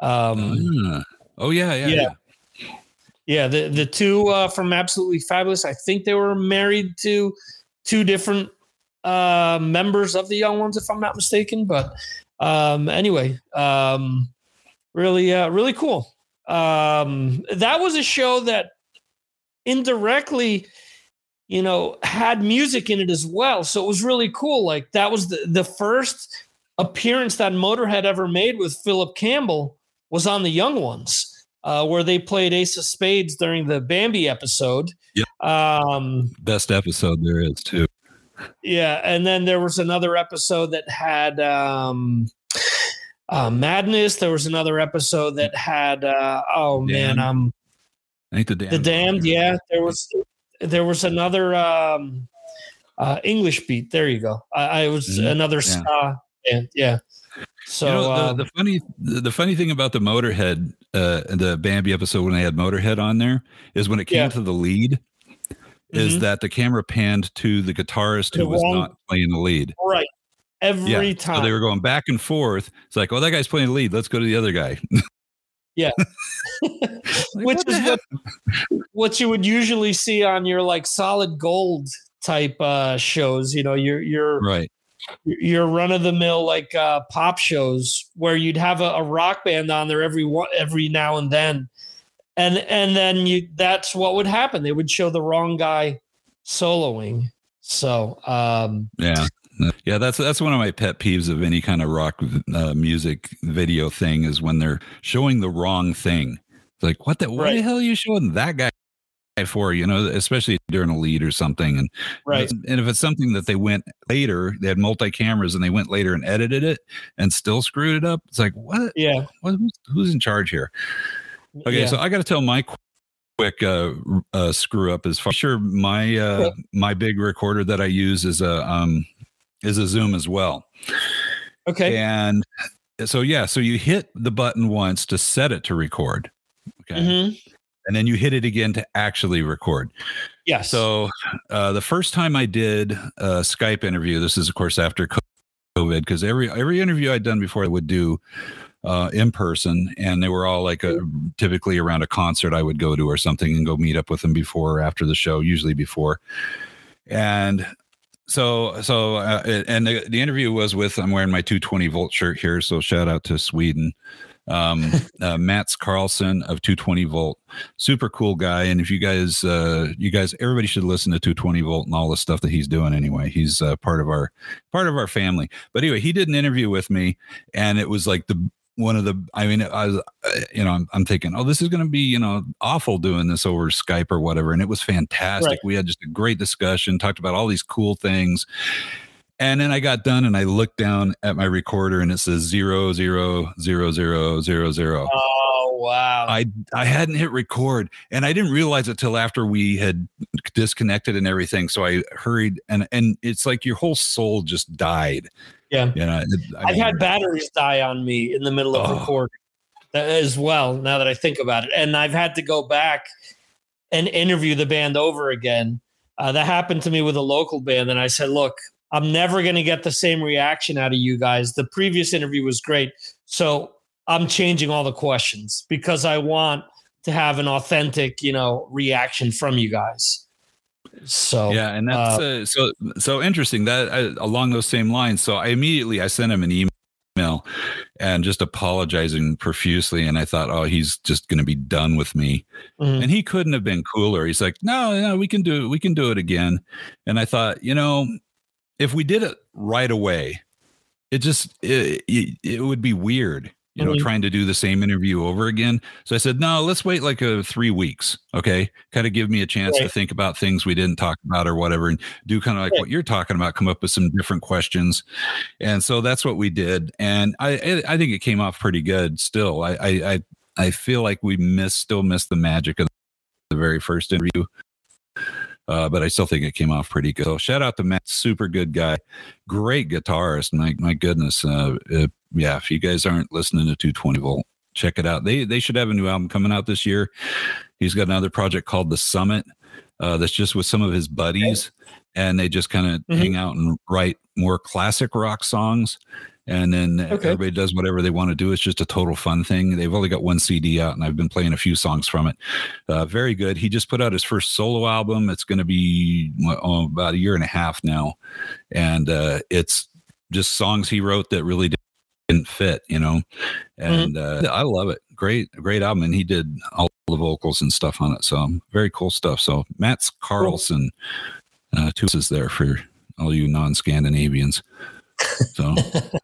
Um, Ah. Oh yeah, yeah, Yeah. yeah. yeah, the, the two uh, from Absolutely Fabulous, I think they were married to two different uh, members of the young ones, if I'm not mistaken. But um, anyway, um, really, uh, really cool. Um, that was a show that indirectly, you know, had music in it as well. So it was really cool. Like that was the, the first appearance that Motorhead ever made with Philip Campbell was on the Young Ones, uh, where they played Ace of Spades during the Bambi episode. Yep. Um, Best episode there is too. yeah, and then there was another episode that had um, uh, Madness. There was another episode that had uh, oh man, um, I think the damn the Damned. Yeah, there was there was another um, uh, English beat. There you go. I, I was Mhm. another Yeah. band. Yeah. So you know, the, um, the funny the, the funny thing about the Motorhead uh the Bambi episode when they had Motorhead on there is when it came Yeah. to the lead is Mhm. that the camera panned to the guitarist who was wrong- not playing the lead. right every Yeah. time. So they were going back and forth. It's like, oh, that guy's playing the lead. Let's go to the other guy. Yeah. Like, which is what, what you would usually see on your like solid gold type uh shows you know your your right. your run of the mill like uh pop shows where you'd have a, a rock band on there every one every now and then and and then you that's what would happen they would show the wrong guy soloing so um Yeah. Yeah, that's that's one of my pet peeves of any kind of rock uh, music video thing is when they're showing the wrong thing. It's like, what the what the hell are you showing that guy for? You know, especially during a lead or something. And right and if it's something that they went later, they had multi cameras and they went later and edited it and still screwed it up. It's like, what? yeah what who's, who's in charge here? Okay, yeah. so I got to tell my quick uh, uh, screw up is for sure. My uh, my big recorder that I use is a um is a Zoom as well, okay and so yeah, so you hit the button once to set it to record, okay, Mhm. and then you hit it again to actually record. yes So uh, the first time I did a Skype interview, this is of course after COVID, because every every interview I'd done before I would do uh, in person, and they were all like a, typically around a concert I would go to or something and go meet up with them before or after the show, usually before. And so so uh, and the, the interview was with i'm wearing my 220 volt shirt here so shout out to sweden. Um uh, Mats Karlsson of 220 volt. Super cool guy and if you guys uh you guys everybody should listen to 220 volt and all the stuff that he's doing anyway. He's uh, part of our part of our family. But anyway he did an interview with me and it was like the one of the i mean i was uh, you know i'm, I'm thinking oh this is going to be you know awful doing this over skype or whatever and it was fantastic Right. we had just a great discussion talked about all these cool things and then i got done and i looked down at my recorder and it says zero zero zero zero zero zero Oh wow. I I hadn't hit record and I didn't realize it till after we had disconnected and everything. So I hurried and and it's like your whole soul just died. Yeah. You know, it- I I've mean, had batteries die on me in the middle of Oh. recording as well. Now that I think about it, and I've had to go back and interview the band over again. Uh, that happened to me with a local band, and I said, "Look, I'm never going to get the same reaction out of you guys. The previous interview was great, so I'm changing all the questions because I want to have an authentic, you know, reaction from you guys." So yeah, and that's uh, so so interesting that uh, along those same lines. So I immediately I sent him an email and just apologizing profusely, and I thought, oh, he's just going to be done with me. mhm. and he couldn't have been cooler he's like no no we can do it we can do it again and i thought you know if we did it right away it just it, it, it would be weird you know Mhm. trying to do the same interview over again so i said no let's wait like a three weeks okay kind of give me a chance to think about things we didn't talk about or whatever and do kind of like Right. what you're talking about come up with some different questions and so that's what we did and i i, think it came off pretty good still i i i, I feel like we miss still miss the magic of the very first interview. Uh, but I still think it came off pretty good. So shout out to Matt, super good guy, great guitarist. My my goodness, uh, uh, yeah. If you guys aren't listening to 220 volt, check it out. They they should have a new album coming out this year. He's got another project called The Summit. Uh, that's just with some of his buddies, and they just kind of Mhm. hang out and write more classic rock songs. And then Okay. everybody does whatever they want to do. It's just a total fun thing. They've only got one CD out, and I've been playing a few songs from it. Uh, very good. He just put out his first solo album. It's going to be oh, about a year and a half now, and uh, it's just songs he wrote that really didn't fit, you know. And uh, I love it. Great, great album, and he did all the vocals and stuff on it. So very cool stuff. So Mats Karlsson, uh, two is there for all you non-Scandinavians. So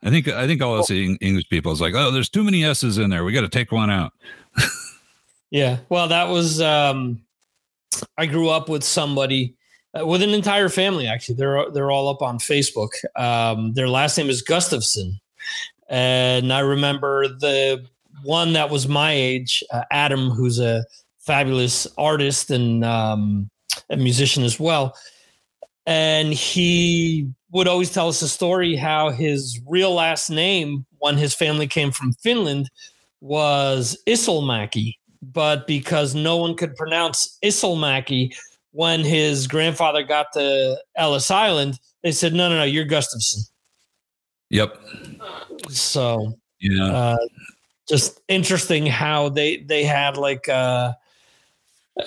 I think I think all us Eng- English people is like, oh, there's too many S's in there. We got to take one out. Yeah. Well, that was um I grew up with somebody uh, with an entire family actually. They're they're all up on Facebook. Um their last name is Gustafson. And I remember the one that was my age, uh, Adam who's a fabulous artist and um a musician as well. And he would always tell us a story how his real last name when his family came from Finland was Isolmäki but because no one could pronounce Isolmäki when his grandfather got to Ellis Island, they said, no, no, no, you're Gustafson. Yep. So Yeah. uh, just interesting how they they had like uh,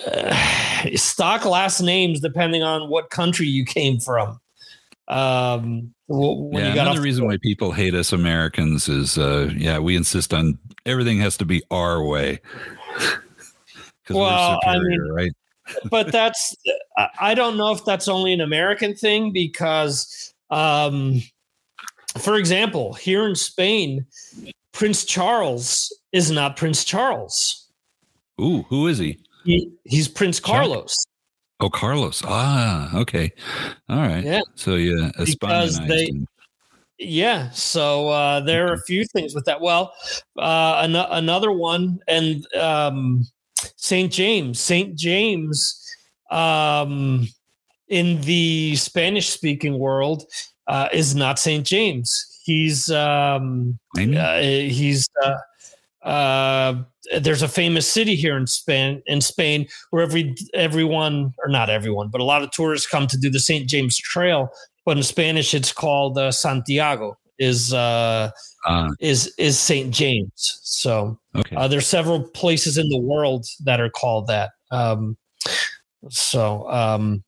uh, stock last names depending on what country you came from. Um, when yeah, you got another reason why people hate us Americans is, uh, yeah, we insist on everything has to be our way. Well, we're I superior, mean- right? but that's I- I don't know if that's only an American thing because, um, for example, here in Spain, Prince Charles is not Prince Charles. Ooh, who is he? He, he's Prince Carlos. Oh, Carlos. Ah, okay. All right. Yeah. So yeah, Because they- him. Yeah, so uh, there are a few things with that. Well, uh, an- another one, and um, Saint James. Saint James, um, in the Spanish-speaking world, uh, is not Saint James. He's um, uh, he's uh, uh, there's a famous city here in Spain in Spain where every everyone or not everyone, but a lot of tourists come to do the St. James Trail. But in Spanish, it's called uh, Santiago, is uh, Uh, is is St. James. So okay. uh, there's several places in the world that are called that. Um, so um,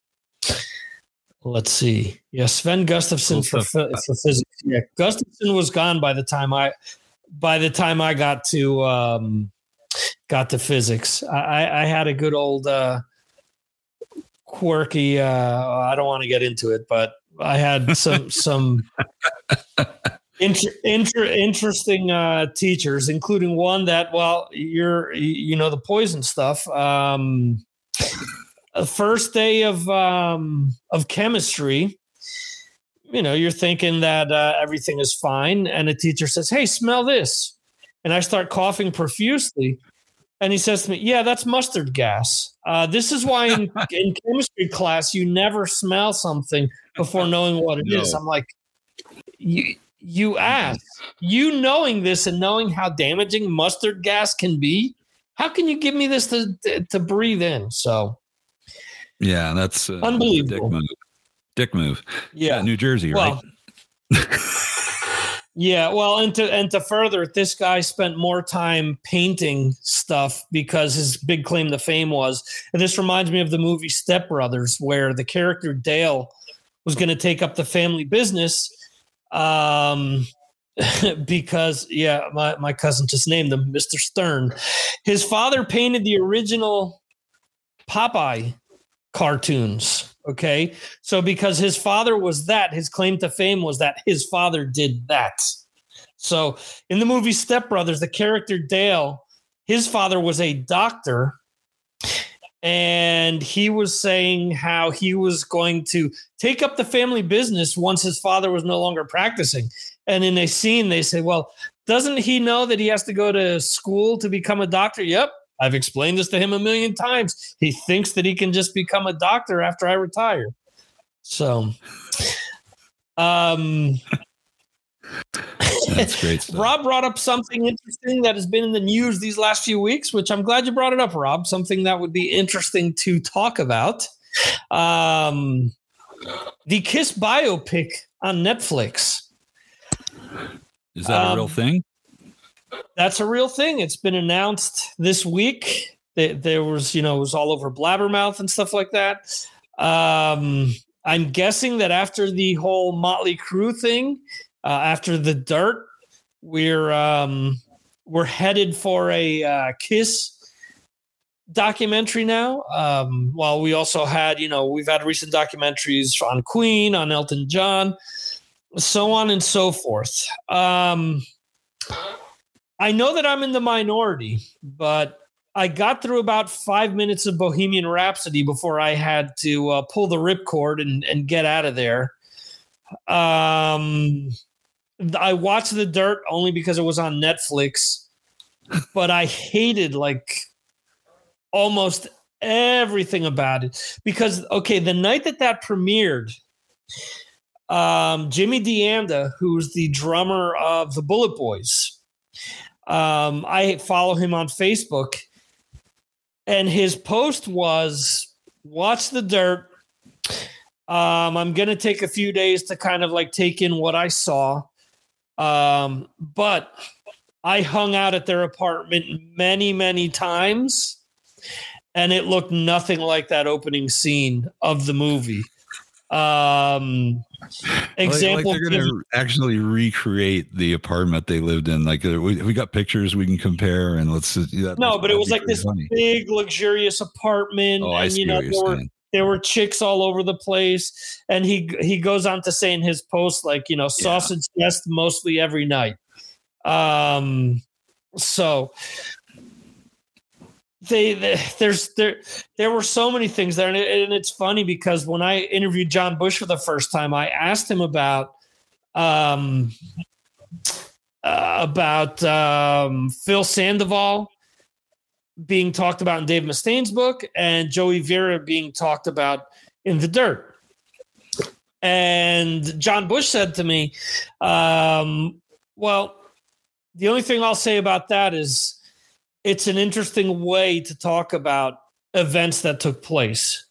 let's see. Yeah, Sven Gustafson for, for physics. Yeah, Gustafson was gone by the time I by the time I got to um, got to physics. I, I, I had a good old uh, quirky. Uh, I don't want to get into it, but I had some some inter, inter, interesting uh, teachers, including one that, well, you're you know the poison stuff. Um, uh, first day of um, of chemistry, you know, you're thinking that uh, everything is fine, and a teacher says, "Hey, smell this," and I start coughing profusely. And he says to me, "Yeah, that's mustard gas. Uh, this is why in, in chemistry class you never smell something before knowing what it is." No. I'm like, "You, you asked, you knowing this and knowing how damaging mustard gas can be. How can you give me this to to breathe in?" So yeah, that's uh, Unbelievable. Dick move. Dick move. yeah, New Jersey, well, right? Yeah, well, and to and to further this guy spent more time painting stuff because his big claim to fame was, and this reminds me of the movie Step Brothers, where the character Dale was going to take up the family business, um, because yeah, my my cousin just named him Mister Stern. His father painted the original Popeye cartoons. Okay. So because his father was that, his claim to fame was that his father did that. So in the movie Step Brothers, the character Dale, his father was a doctor. And he was saying how he was going to take up the family business once his father was no longer practicing. And in a scene, they say, Well, doesn't he know that he has to go to school to become a doctor? Yep. I've explained this to him a million times. He thinks that he can just become a doctor after I retire. So, um, That's great stuff. Rob brought up something interesting that has been in the news these last few weeks, which I'm glad you brought it up, Rob. Something that would be interesting to talk about. Um, the Kiss biopic on Netflix. Is that a real um, thing? That's a real thing. It's been announced this week. There, was, you know, it was all over Blabbermouth and stuff like that. Um, I'm guessing that after the whole Motley Crue thing, uh, after the dirt, we're um, we're headed for a uh, Kiss documentary now. Um, while we also had, you know, we've had recent documentaries on Queen, on Elton John, so on and so forth. Um, I know that I'm in the minority, but I got through about five minutes of Bohemian Rhapsody before I had to uh, pull the ripcord and, and get out of there. Um, I watched The Dirt only because it was on Netflix, but I hated like almost everything about it because okay, the night that that premiered, um, Jimmy D'Anda, who's the drummer of the Bullet Boys, um, I follow him on Facebook, and his post was watch the dirt. Um, I'm gonna take a few days to kind of like take in what I saw. Um, but I hung out at their apartment many, many times, and it looked nothing like that opening scene of the movie. Um, example, like, like they're going to actually recreate the apartment they lived in. Like uh, we, we got pictures we can compare, and let's. That, no, but it was like this funny. big, luxurious apartment, Oh, I and see you know what there you're were there were chicks all over the place. And he he goes on to say in his post, like you know, sausage fest mostly every night. Um, so they, they there's there there were so many things there, and, it, and it's funny because when I interviewed John Bush for the first time, I asked him about um uh, about um, Phil Sandoval being talked about in Dave Mustaine's book and Joey Vera being talked about in The Dirt. And John Bush said to me, um, Well, the only thing I'll say about that is it's an interesting way to talk about events that took place.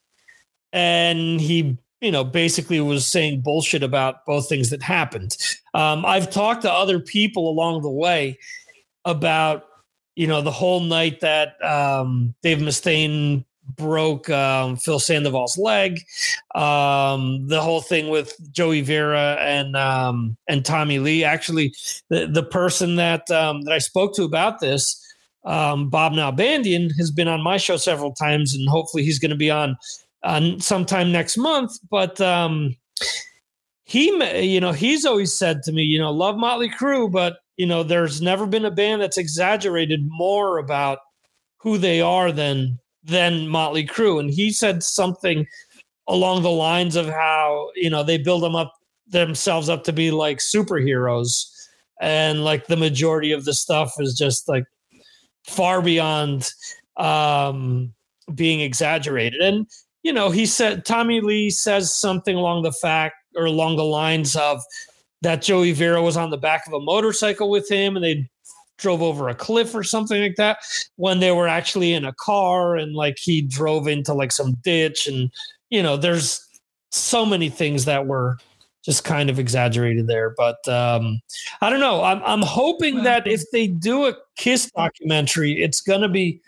And he, you know, basically was saying bullshit about both things that happened. Um, I've talked to other people along the way about you know the whole night that um, Dave Mustaine broke um, Phil Sandoval's leg, um, the whole thing with Joey Vera and um, and Tommy Lee. Actually, the the person that um, that I spoke to about this, um, Bob Nalbandian, has been on my show several times, and hopefully he's going to be on on sometime next month. But um, he, you know, he's always said to me, you know, love Motley Crue, but you know, there's never been a band that's exaggerated more about who they are than than Motley Crue. And he said something along the lines of how, you know, they build them up themselves up to be like superheroes. And like the majority of the stuff is just like far beyond um, being exaggerated. And, you know, he said, Tommy Lee says something along the fact or along the lines of that Joey Vera was on the back of a motorcycle with him and they drove over a cliff or something like that when they were actually in a car and like he drove into like some ditch and you know there's so many things that were just kind of exaggerated there but um i don't know i'm i'm hoping that if they do a kiss documentary it's going to be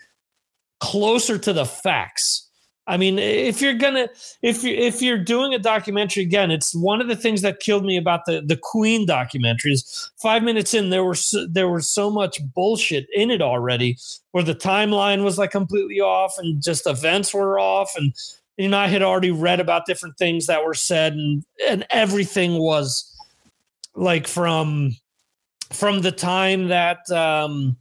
closer to the facts I mean, if you're gonna if you if you're doing a documentary again, it's one of the things that killed me about the the Queen documentaries. Five minutes in, there were so, there was so much bullshit in it already, where the timeline was like completely off, and just events were off, and you know I had already read about different things that were said, and and everything was like from from the time that. um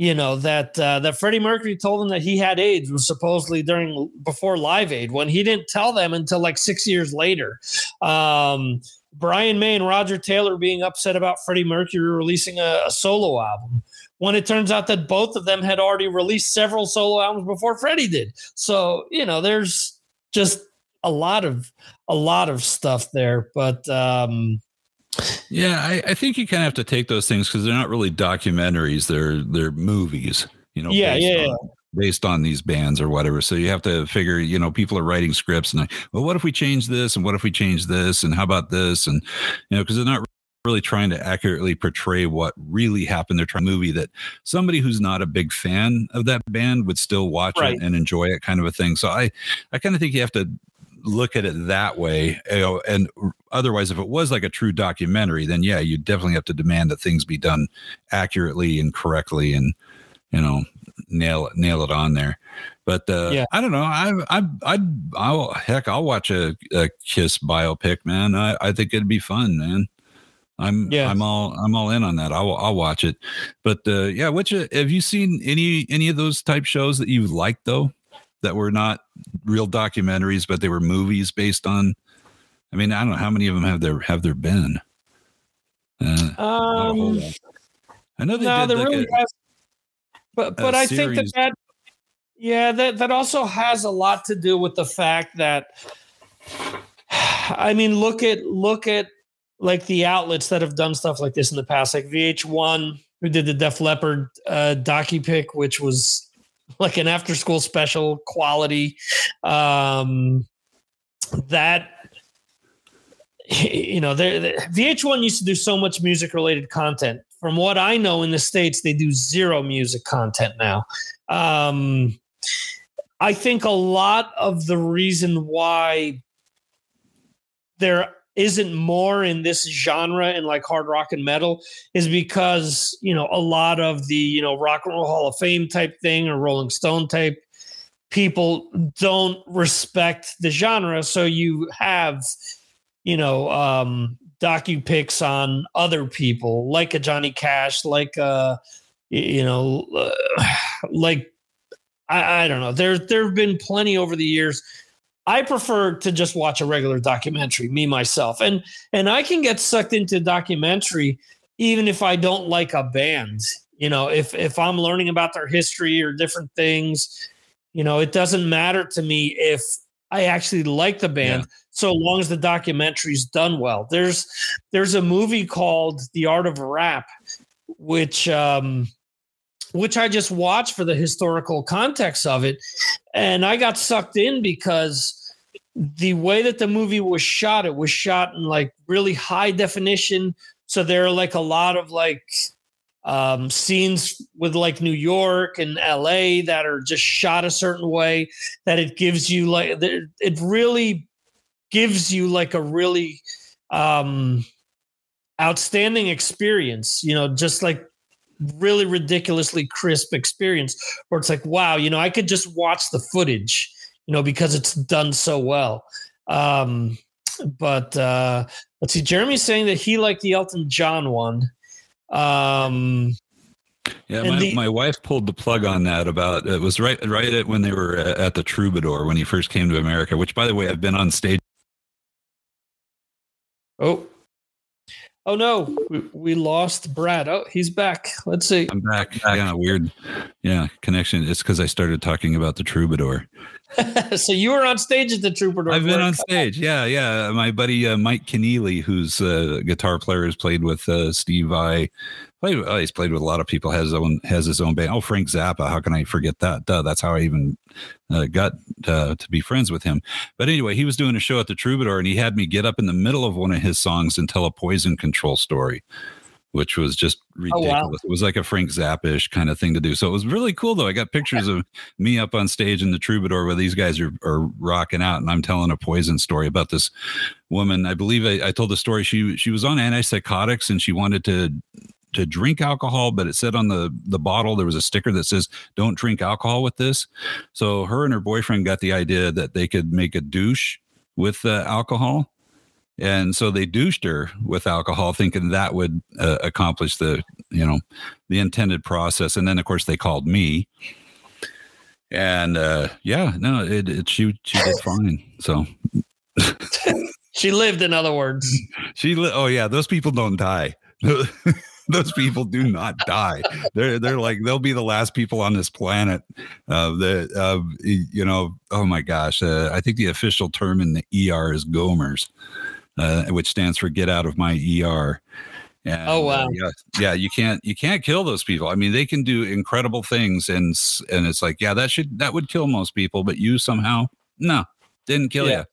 you know that uh, that Freddie Mercury told them that he had AIDS was supposedly during before Live Aid when he didn't tell them until like six years later. Um, Brian May and Roger Taylor being upset about Freddie Mercury releasing a, a, solo album when it turns out that both of them had already released several solo albums before Freddie did. So you know, there's just a lot of a lot of stuff there, but um, yeah, I, I think you kind of have to take those things because they're not really documentaries; they're they're movies. You know, yeah, yeah, on, yeah. based on these bands or whatever. So you have to figure, you know, people are writing scripts and well, what if we change this and what if we change this and how about this and you know because they're not really trying to accurately portray what really happened. They're trying a movie that somebody who's not a big fan of that band would still watch right. it and enjoy it, kind of a thing. So I, I kind of think you have to look at it that way. You know, and otherwise, if it was like a true documentary, then yeah, you definitely have to demand that things be done accurately and correctly, and you know, nail it, nail it on there. But uh, yeah. I don't know. I I I I'll heck, I'll watch a, a Kiss biopic, man. I I think it'd be fun, man. I'm yeah. I'm all I'm all in on that. I'll I'll watch it. But uh, yeah, which uh, have you seen any any of those type shows that you like though? that were not real documentaries, but they were movies based on. I mean, I don't know how many of them have there have there been. Uh, um, I know they no, did. Like really a, has, but but I think that that yeah that that also has a lot to do with the fact that I mean look at look at like the outlets that have done stuff like this in the past, like VH1 who did the Def Leppard uh, docu pick, which was like an after school special quality. Um, that you know, the VH1 used to do so much music related content. From what I know in the states, they do zero music content now. Um, I think a lot of the reason why there isn't more in this genre and like hard rock and metal is because you know a lot of the you know rock and roll hall of fame type thing or rolling stone type people don't respect the genre. So you have you know um docu picks on other people like a johnny cash like uh you know uh, like I, I don't know. There there have been plenty over the years I prefer to just watch a regular documentary, me myself, and and I can get sucked into documentary even if I don't like a band. You know, if if I'm learning about their history or different things, you know, it doesn't matter to me if I actually like the band, yeah. so long as the documentary's done well. There's there's a movie called The Art of Rap, which um, which I just watched for the historical context of it, and I got sucked in because the way that the movie was shot, it was shot in like really high definition. So there are like a lot of like um, scenes with like New York and LA that are just shot a certain way that it gives you like it really gives you like a really um, outstanding experience. You know, just like really ridiculously crisp experience where it's like, wow, you know, I could just watch the footage, you know, because it's done so well. Um, but uh, let's see, Jeremy's saying that he liked the Elton John one. Um, yeah, my, the, my wife pulled the plug on that about it was right right at when they were at the Troubadour when he first came to America. Which, by the way, I've been on stage. Oh, Oh no, we, we lost Brad. Oh, he's back. Let's see. I'm back. Yeah, weird. Yeah, connection. It's because I started talking about the Troubadour. so you were on stage at the Troubadour. I've been on stage. Yeah, yeah. My buddy uh, Mike Keneally, who's a guitar player, has played with uh, Steve Vai. Played, oh, he's played with a lot of people. Has his own has his own band. Oh, Frank Zappa. How can I forget that? Duh, that's how I even uh, got uh, to be friends with him. But anyway, he was doing a show at the Troubadour, and he had me get up in the middle of one of his songs and tell a poison control story which was just ridiculous. Oh, wow. It was like a Frank Zappish kind of thing to do. So it was really cool though. I got pictures of me up on stage in the troubadour where these guys are, are rocking out and I'm telling a poison story about this woman. I believe I, I told the story. She she was on antipsychotics and she wanted to to drink alcohol, but it said on the the bottle there was a sticker that says "Don't drink alcohol with this." So her and her boyfriend got the idea that they could make a douche with uh, alcohol, and so they douched her with alcohol thinking that would uh, accomplish the you know the intended process. And then of course they called me. And uh yeah no it, it she she did fine. So she lived in other words. She li- oh yeah those people don't die. Those people do not die. They're they're like they'll be the last people on this planet. Uh, the uh, you know oh my gosh, uh, I think the official term in the ER is Gomers uh, which stands for "Get Out of My ER." And, oh wow! Uh, yeah, yeah. You can't you can't kill those people. I mean, they can do incredible things, and and it's like, yeah, that should that would kill most people, but you somehow no didn't kill yeah. you.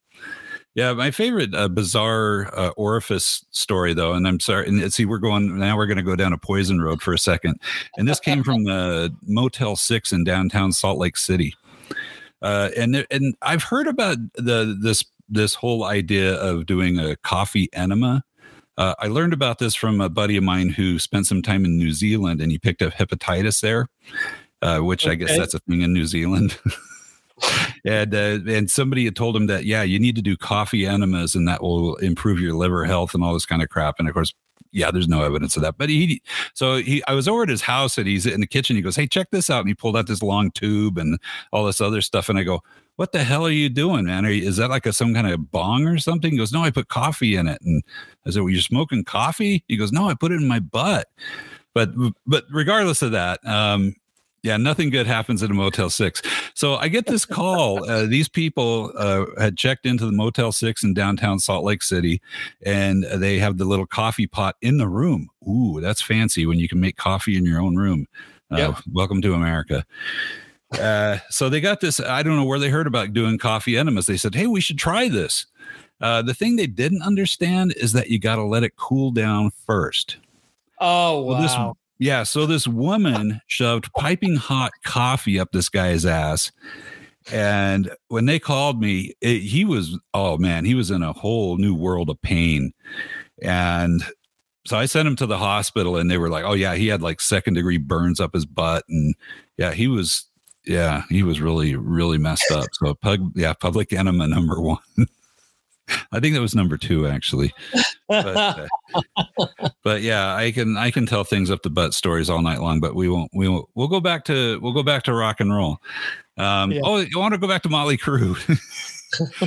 Yeah, my favorite uh, bizarre uh, orifice story, though, and I'm sorry. And see, we're going now. We're going to go down a poison road for a second, and this came from the Motel Six in downtown Salt Lake City. Uh, and and I've heard about the this this whole idea of doing a coffee enema. Uh, I learned about this from a buddy of mine who spent some time in New Zealand and he picked up hepatitis there, uh, which okay. I guess that's a thing in New Zealand. and uh, and somebody had told him that yeah, you need to do coffee enemas and that will improve your liver health and all this kind of crap. And of course, yeah, there's no evidence of that. But he, so he, I was over at his house and he's in the kitchen. He goes, Hey, check this out. And he pulled out this long tube and all this other stuff. And I go, what the hell are you doing, man? Are you, is that like a some kind of bong or something? He goes, no, I put coffee in it. And I said, well, you're smoking coffee? He goes, no, I put it in my butt. But but regardless of that, um, yeah, nothing good happens at a Motel Six. So I get this call. Uh, these people uh, had checked into the Motel Six in downtown Salt Lake City, and they have the little coffee pot in the room. Ooh, that's fancy when you can make coffee in your own room. Uh, yep. Welcome to America. Uh, so they got this. I don't know where they heard about doing coffee enemas. They said, "Hey, we should try this." Uh, the thing they didn't understand is that you got to let it cool down first. Oh wow! this, yeah, so this woman shoved piping hot coffee up this guy's ass, and when they called me, it, he was oh man, he was in a whole new world of pain, and so I sent him to the hospital, and they were like, "Oh yeah, he had like second degree burns up his butt, and yeah, he was yeah, he was really, really messed up. So, pug, yeah, public enema number one. I think that was number two, actually. But, uh, but, yeah, I can I can tell things up the butt stories all night long. But we won't we won't. We'll go back to we'll go back to rock and roll. Um, yeah. Oh, you want to go back to Motley Crue?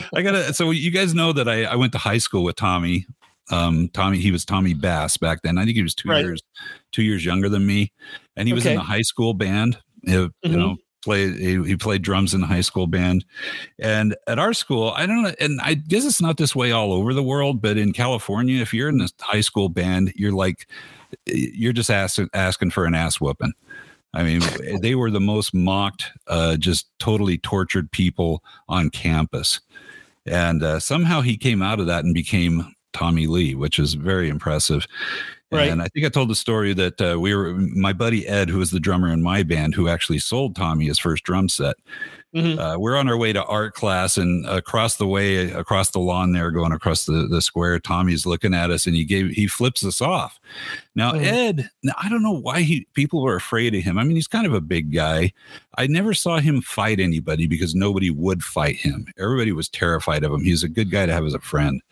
I gotta. So you guys know that I I went to high school with Tommy. Um, Tommy, he was Tommy Bass back then. I think he was two right. years two years younger than me, and he was okay. in the high school band. You mm-hmm. Played he, he, played drums in the high school band. And at our school i don't know and i guess it's not this way all over the world but in california if you're in this high school band you're like you're just asking asking for an ass whooping. I mean they were the most mocked uh, just totally tortured people on campus. And uh, somehow he came out of that and became Tommy Lee, which is very impressive. Right. And I think I told the story that uh, we were my buddy Ed, who was the drummer in my band, who actually sold Tommy his first drum set. Mhm. Uh, we're on our way to art class, and across the way, across the lawn there, going across the, the square, Tommy's looking at us, and he gave he flips us off. Now Mhm. Ed, now, I don't know why he people were afraid of him. I mean, he's kind of a big guy. I never saw him fight anybody because nobody would fight him. Everybody was terrified of him. He's a good guy to have as a friend.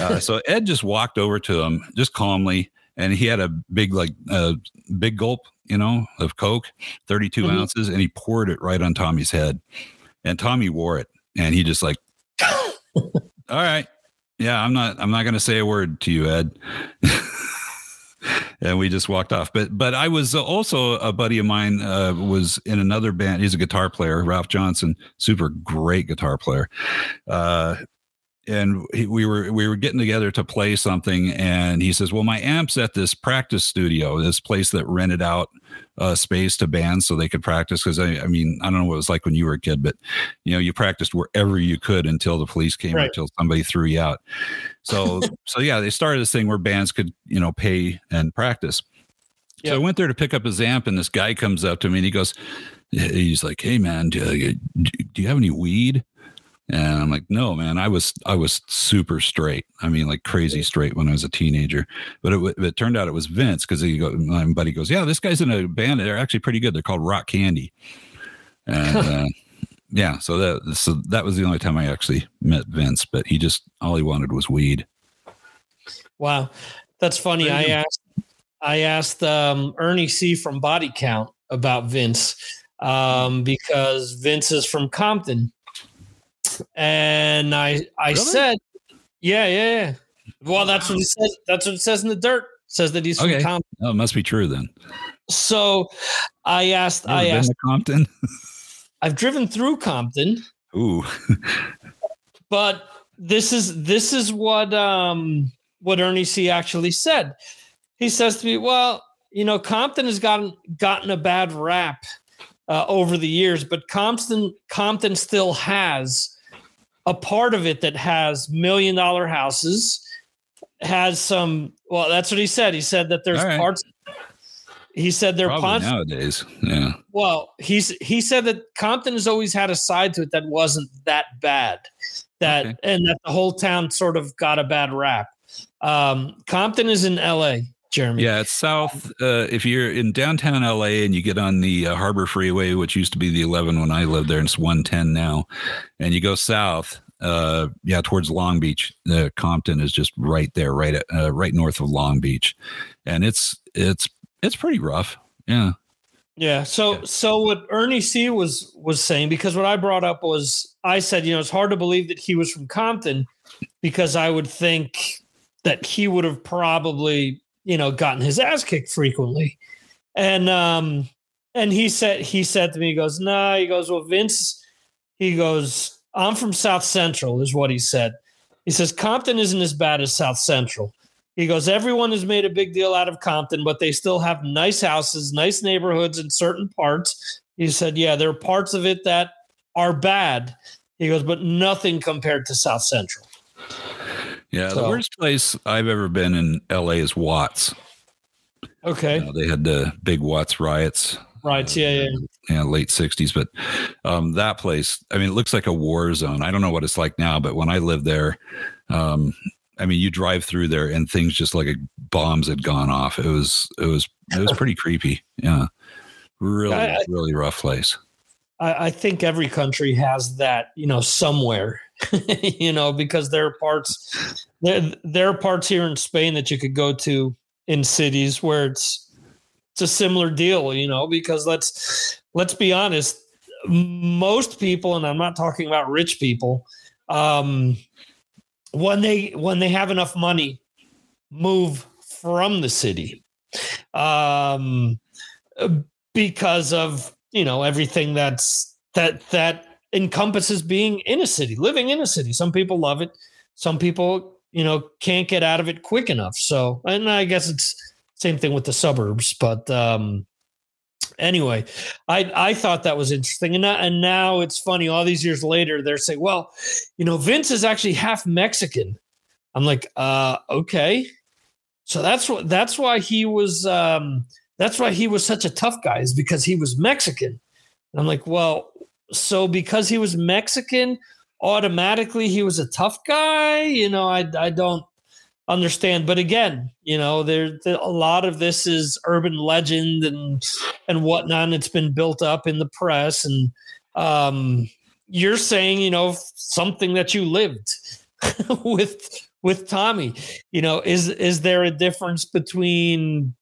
Uh, so Ed just walked over to him just calmly, and he had a big like uh, big gulp, you know, of Coke, 32 Mhm. ounces, and he poured it right on Tommy's head, and Tommy wore it, and he just like, all right, yeah, I'm not, I'm not going to say a word to you, Ed. and we just walked off. But but I was also a buddy of mine uh, was in another band. He's a guitar player, Ralph Johnson, super great guitar player. Uh, and he, we were we were getting together to play something, and he says, "Well, my amp's at this practice studio, this place that rented out uh, space to bands so they could practice." Because I, I mean, I don't know what it was like when you were a kid, but you know, you practiced wherever you could until the police came or Right. until somebody threw you out. So so yeah, they started this thing where bands could you know pay and practice. Yeah. So I went there to pick up his amp, and this guy comes up to me and he goes, he's like, "Hey man, do, you- do you have any weed?" And I'm like, "No, man. I was I was super straight. I mean, like crazy straight when I was a teenager. But it, it turned out it was Vince because he go, my buddy goes, "Yeah, this guy's in a band. They're actually pretty good. They're called Rockandi." And uh, yeah, so that so that was the only time I actually met Vince. But he just all he wanted was weed. Wow, that's funny. I asked I asked um, Ernie C from Body Count about Vince um, because Vince is from Compton, and I I Really? said, yeah, yeah, yeah. Well, that's what it says. That's what it says in the dirt. It says that he's from Compton. Oh, it must be true then. So I asked. I asked. to Compton. I've driven through Compton. Ooh, but this is this is what um what Ernie C actually said. He says to me, "Well, you know, Compton has gotten gotten a bad rap uh, over the years, but Compton Compton still has a part of it that has million dollar houses, has some. Well, that's what he said. He said that there's right. parts. He said there are probably nowadays. Yeah. Well, he's he said that Compton has always had a side to it that wasn't that bad, that Okay. and that the whole town sort of got a bad rap. Um, Compton is in L.A. Jeremy. Yeah, it's south. Uh, if you're in downtown LA and you get on the uh, Harbor Freeway, which used to be the 11 when I lived there, and it's 110 now, and you go south, uh, yeah, towards Long Beach, uh, Compton is just right there, right at, uh, right north of Long Beach, and it's it's it's pretty rough. Yeah. Yeah. So Yeah. so what Ernie C was was saying because what I brought up was I said you know it's hard to believe that he was from Compton because I would think that he would have probably you know gotten his ass kicked frequently, and um and he said he said to me he goes nah he goes well Vince he goes I'm from South Central is what he said he says Compton isn't as bad as South Central. He goes, everyone has made a big deal out of Compton, but they still have nice houses, nice neighborhoods in certain parts. He said, yeah, there are parts of it that are bad. He goes, but nothing compared to South Central. Yeah. So- the worst place I've ever been in LA is Watts. Okay. You know, they had the big Watts riots Right. Yeah. Yeah. yeah, late 60s. But um, that place, I mean, it looks like a war zone. I don't know what it's like now, but when I lived there, um, I mean, you drive through there and things just like bombs had gone off. It was, it was, it was pretty creepy. Yeah. Really, I- really rough place. I, I think every country has that, you know, somewhere, you know, because there are parts, there, there are parts here in Spain that you could go to in cities where it's, it's a similar deal, you know, because let's, let's be honest, most people, and I'm not talking about rich people, um, when they, when they have enough money, move from the city, um, because of you know everything that's that that encompasses being in a city living in a city some people love it some people you know can't get out of it quick enough so and i guess it's same thing with the suburbs but um anyway, I I thought that was interesting, and now, and now it's funny. All these years later, they're saying, well, you know, Vince is actually half Mexican. I'm like, uh, okay, so that's what that's why he was um, that's why he was such a tough guy is because he was Mexican. And I'm like, well, so because he was Mexican, automatically he was a tough guy. You know, I I don't understand. But again, you know, there, a lot of this is urban legend and and whatnot. It's been built up in the press, and um, you're saying, you know, something that you lived with with Tommy. You know, is is there a difference between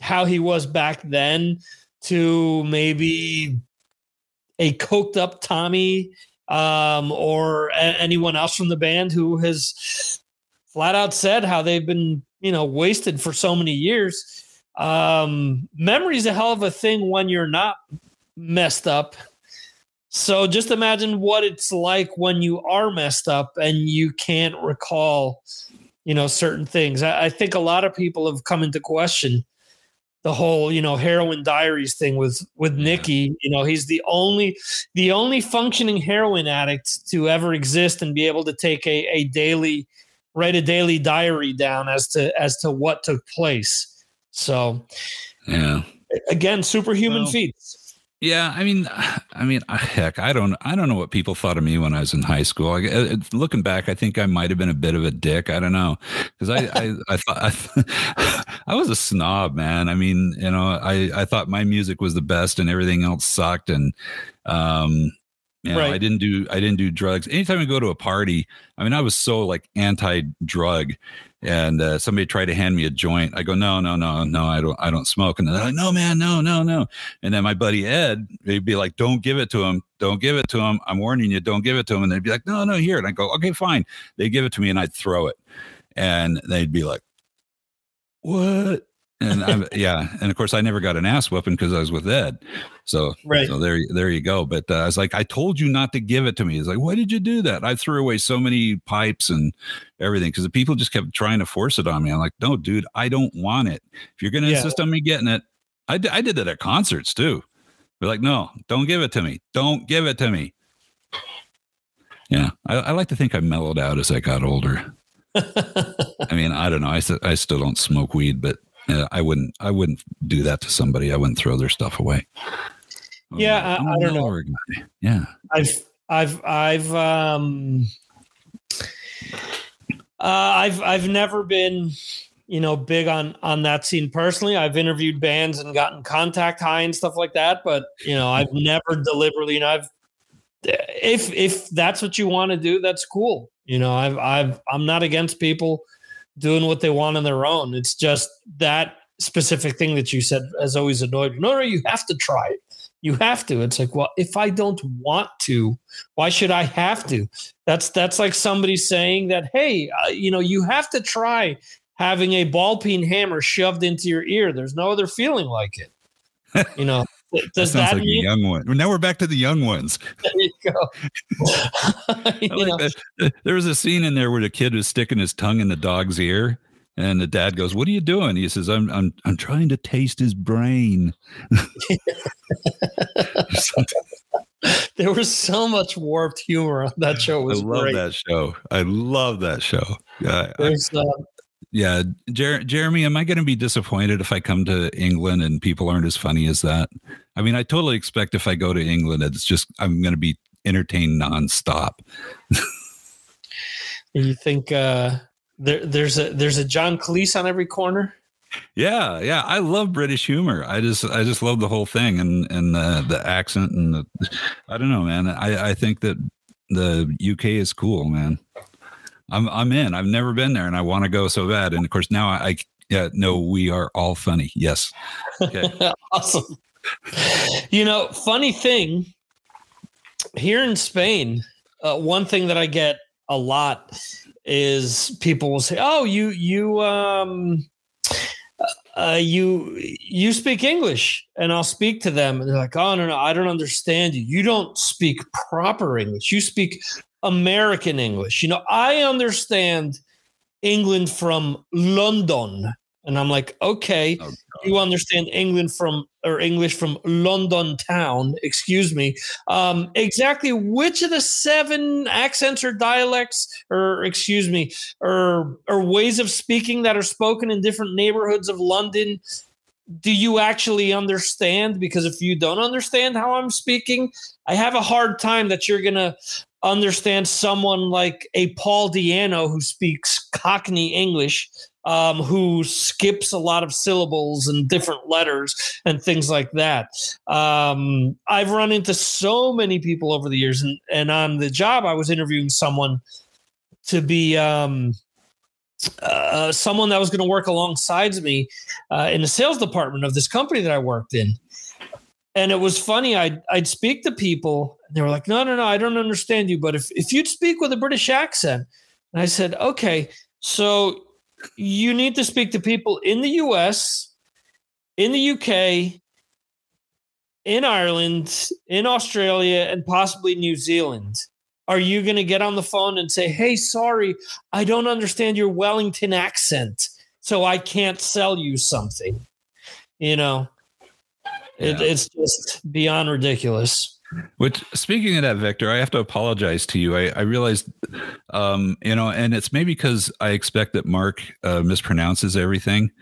how he was back then to maybe a coked up Tommy um, or a- anyone else from the band who has flat out said how they've been, you know, wasted for so many years. Um, memory is a hell of a thing when you're not messed up. So just imagine what it's like when you are messed up and you can't recall, you know, certain things. I, I think a lot of people have come into question the whole, you know, heroin diaries thing with with Nikki. You know, he's the only the only functioning heroin addict to ever exist and be able to take a, a daily write a daily diary down as to as to what took place. So Yeah. again, superhuman Well, feats. Yeah, I mean, I mean, heck, I don't, I don't know what people thought of me when I was in high school. I, uh, looking back, I think I might have been a bit of a dick. I don't know, because I, I, I thought I, I was a snob, man. I mean, you know, I, I thought my music was the best and everything else sucked, and um, you know, Right. I didn't do, I didn't do drugs. Anytime I go to a party, I mean, I was so like anti-drug, and uh, somebody tried to hand me a joint. I go, no, no, no, no, I don't, I don't smoke. And they're like, no, man, no, no, no. And then my buddy Ed, he'd be like, don't give it to him. Don't give it to him. I'm warning you, don't give it to him. And they'd be like, no, no, here. And I go, okay, fine. They give it to me and I'd throw it. And they'd be like, what? And I'm, yeah. And of course, I never got an ass whooping because I was with Ed. So, Right. so there, there you go. But uh, I was like, I told you not to give it to me. He's like, why did you do that? I threw away so many pipes and everything because the people just kept trying to force it on me. I'm like, no, dude, I don't want it. If you're going to Yeah. insist on me getting it, I, d- I did that at concerts too. They're like, no, don't give it to me. Don't give it to me. Yeah, I, I like to think I mellowed out as I got older. I mean, I don't know. I, st- I still don't smoke weed, but uh, I wouldn't. I wouldn't do that to somebody. I wouldn't throw their stuff away. Yeah, a- I- I don't know. guy. Yeah, I've I've I've um uh, I've I've never been you know big on on that scene personally. I've interviewed bands and gotten contact high and stuff like that, but you know I've never deliberately. You know I've if if that's what you want to do, that's cool. You know I've I've I'm not against people doing what they want on their own. It's just that specific thing that you said has always annoyed me. No, no, you have to try it. You have to. It's like, well, if I don't want to, why should I have to? That's that's like somebody saying that, hey, uh, you know, you have to try having a ball peen hammer shoved into your ear. There's no other feeling like it. You know, that sounds that, like mean? a young one. Now we're back to the young ones. There you go. You like that. There was a scene in there where the kid was sticking his tongue in the dog's ear, and the dad goes, "What are you doing?" He says, "I'm I'm I'm trying to taste his brain." there was so much warped humor on that show. I love great. that show. I love that show. Yeah, I- uh, yeah. Jer- Jeremy, am I going to be disappointed if I come to England and people aren't as funny as that? I mean, I totally expect if I go to England, it's just I'm going to be entertained nonstop. you think uh, there, there's a there's a John Cleese on every corner? Yeah, yeah. I love British humor. I just I just love the whole thing and and the the accent and the I don't know, man. I I think that the UK is cool, man. I'm I'm in. I've never been there and I want to go so bad. And of course now I, I yeah, no, we are all funny. Yes. Okay. awesome. You know, funny thing here in Spain, uh, one thing that I get a lot is people will say, "Oh, you you um uh, you you speak English," and I'll speak to them, and they're like, "Oh no, no, I don't understand you. You don't speak proper English. You speak American English. You know, I understand England from London." And I'm like, okay, Oh, you understand England from or English from London town, excuse me. Um, exactly which of the seven accents or dialects, or excuse me, or or ways of speaking that are spoken in different neighborhoods of London do you actually understand? Because if you don't understand how I'm speaking, I have a hard time that you're gonna understand someone like a Paul Di'Anno who speaks Cockney English um, who skips a lot of syllables and different letters and things like that. Um, I've run into so many people over the years, and, and on the job, I was interviewing someone to be um, uh, someone that was going to work alongside me uh, in the sales department of this company that I worked in. And it was funny. I'd, I'd speak to people, and they were like, "No, no, no, I don't understand you. But if if you'd speak with a British accent," and I said, "Okay, so you need to speak to people in the US, in the UK, in Ireland, in Australia, and possibly New Zealand. Are you going to get on the phone and say, hey, sorry, I don't understand your Wellington accent, so I can't sell you something? You know, it, Yeah. it's just beyond ridiculous. Which, speaking of that, Victor, I have to apologize to you. I, I realized, um, you know, and it's maybe because I expect that Mark uh, mispronounces everything.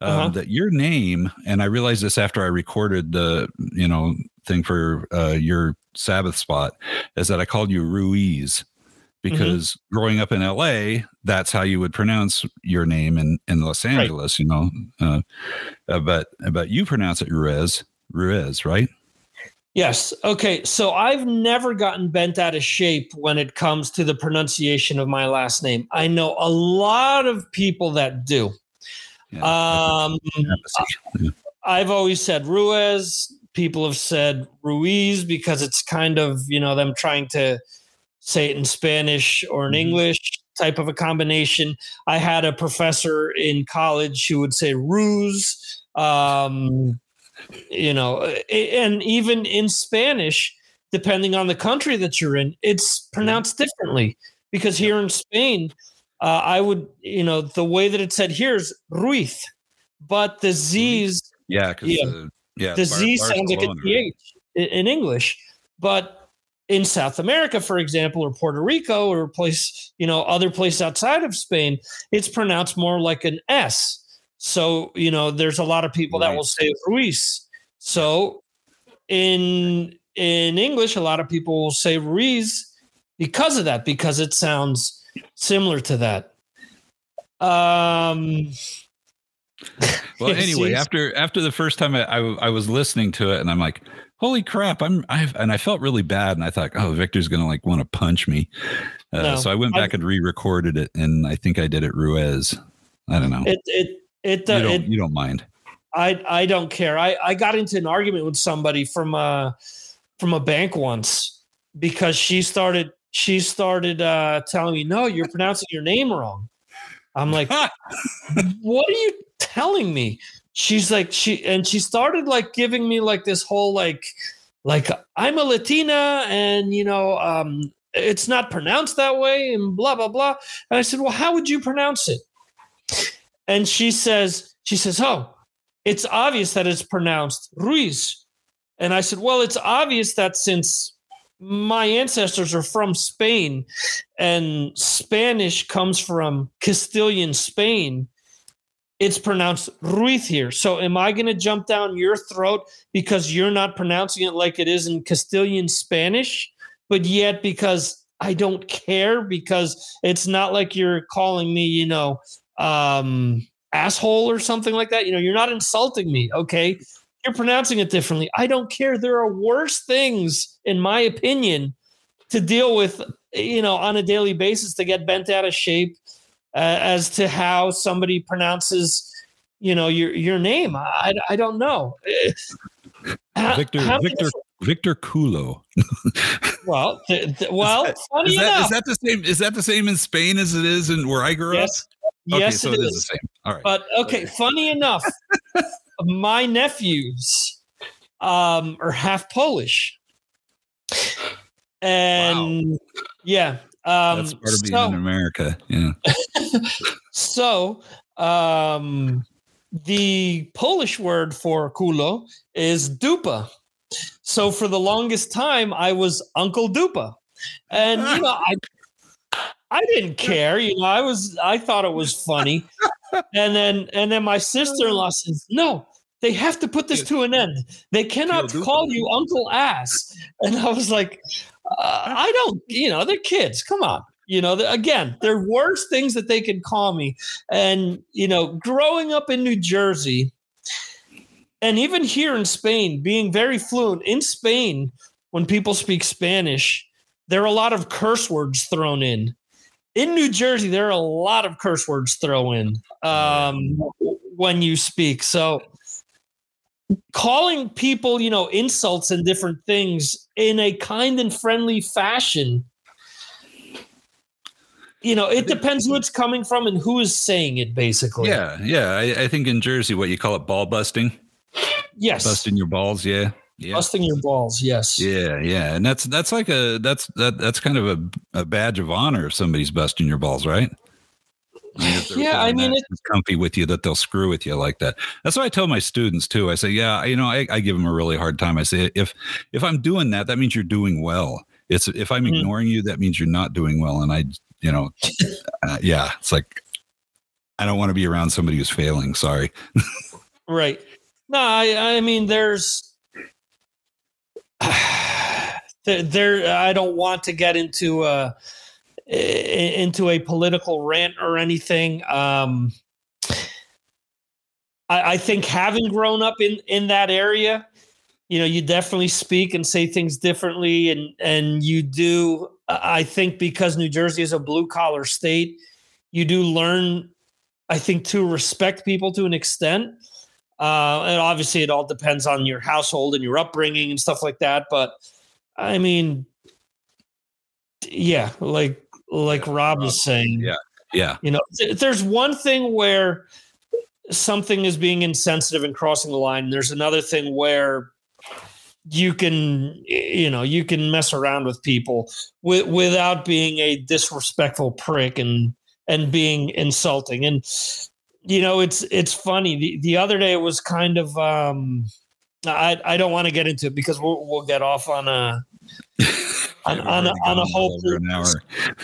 Um, Uh-huh. That your name, and I realized this after I recorded the, you know, thing for uh, your Sabbath spot, is that I called you Ruiz because growing up in LA, that's how you would pronounce your name in, in Los Angeles, you know. Uh, uh, but but you pronounce it Ruiz, Ruiz, right? Yes. Okay. So I've never gotten bent out of shape when it comes to the pronunciation of my last name. I know a lot of people that do. Yeah. Um, Yeah. I've always said Ruiz. People have said Ruiz because it's kind of, you know, them trying to say it in Spanish or in Mhm. English type of a combination. I had a professor in college who would say ruse. Um, you know, and even in Spanish, depending on the country that you're in, it's pronounced differently. Because here in Spain, uh, I would, you know, the way that it's said here is Ruiz, but the Z's, Yeah, Yeah. uh, yeah, the Bar- Z sounds like a Barcelona, right? In, in English. But in South America, for example, or Puerto Rico, or place, you know, other place outside of Spain, it's pronounced more like an S. So, you know, there's a lot of people that will say Ruiz. So in in English, a lot of people will say Ruiz because of that, because it sounds similar to that. Um Well, anyway, after after the first time I, I I was listening to it, and I'm like, holy crap! I'm i've and I felt really bad, and I thought, oh, Victor's gonna like want to punch me. Uh, No, so I went I- back and re-recorded it, and I think I did it Ruiz. I don't know. it it it, you uh, don't it you don't mind? I I don't care. I I got into an argument with somebody from a from a bank once because she started she started uh telling me, "No, you're pronouncing your name wrong." I'm like, "What are you telling me?" She's like she and she started like giving me like this whole like like I'm a Latina and you know um it's not pronounced that way and blah blah blah. And I said, "Well, how would you pronounce it?" And she says she says, "Oh, it's obvious that it's pronounced Ruiz. And I said, well, it's obvious that since my ancestors are from Spain and Spanish comes from Castilian Spain, it's pronounced Ruiz here. So am I going to jump down your throat because you're not pronouncing it like it is in Castilian Spanish? But yet, because I don't care, because it's not like you're calling me, you know, um, asshole or something like that. You know, you're not insulting me, okay? You're pronouncing it differently. I don't care. There are worse things, in my opinion, to deal with, you know, on a daily basis to get bent out of shape uh, as to how somebody pronounces, you know, your your name. I, I don't know. Uh, Victor how Victor Victor Culo. Well, th- th- well, funny Is that, enough, is that the same? Is that the same in Spain as it is in where I grew yes, up? Okay, yes, so it it is is. the same. All right. But okay, funny enough, my nephews um, are half Polish, and yeah, um, That's part of being so, in America. Yeah. so um, the Polish word for culo is dupa. So for the longest time, I was Uncle Dupa, and you know, I I didn't care. You know, I was I thought it was funny, and then and then my sister in law says, "No, they have to put this to an end. They cannot call you Uncle Ass." And I was like, uh, "I don't. You know, they're kids. Come on." You know, again, there are worse things that they could call me. And, you know, growing up in New Jersey, and even here in Spain, being very fluent in Spain, when people speak Spanish, there are a lot of curse words thrown in. In New Jersey, there are a lot of curse words thrown in um, when you speak. So, calling people, you know, insults and different things in a kind and friendly fashion you know, it depends who it's coming from and who is saying it, basically. Yeah, yeah. I, I think in Jersey, what you call it, ball busting, Yes. busting your balls. Yeah, yeah, Busting your balls. Yes. yeah, yeah. And that's that's like a that's that that's kind of a, a badge of honor if somebody's busting your balls, right? I mean, Yeah, I mean, it's comfy with you that they'll screw with you like that. That's what I tell my students too. I say, yeah, you know, I, I give them a really hard time. I say, if if I'm doing that, that means you're doing well. It's if I'm Mhm. ignoring you, that means you're not doing well. And I, you know, uh, yeah, it's like I don't want to be around somebody who's failing. Sorry. Right. No, I, I mean, there's there. I don't want to get into a i- into a political rant or anything. Um, I, I think having grown up in in that area, you know, you definitely speak and say things differently, and and you do. I think because New Jersey is a blue collar state, you do learn. I think to respect people to an extent. Uh, and obviously, it all depends on your household and your upbringing and stuff like that. But I mean, yeah, like like Rob was saying, Yeah. Yeah. you know, th- there's one thing where something is being insensitive and crossing the line. And there's another thing where you can, you know, you can mess around with people wi- without being a disrespectful prick and and being insulting. And you know, it's it's funny. The the other day it was kind of. um I, I don't want to get into it because we'll, we'll get off on a on, on, a, on a whole over an hour.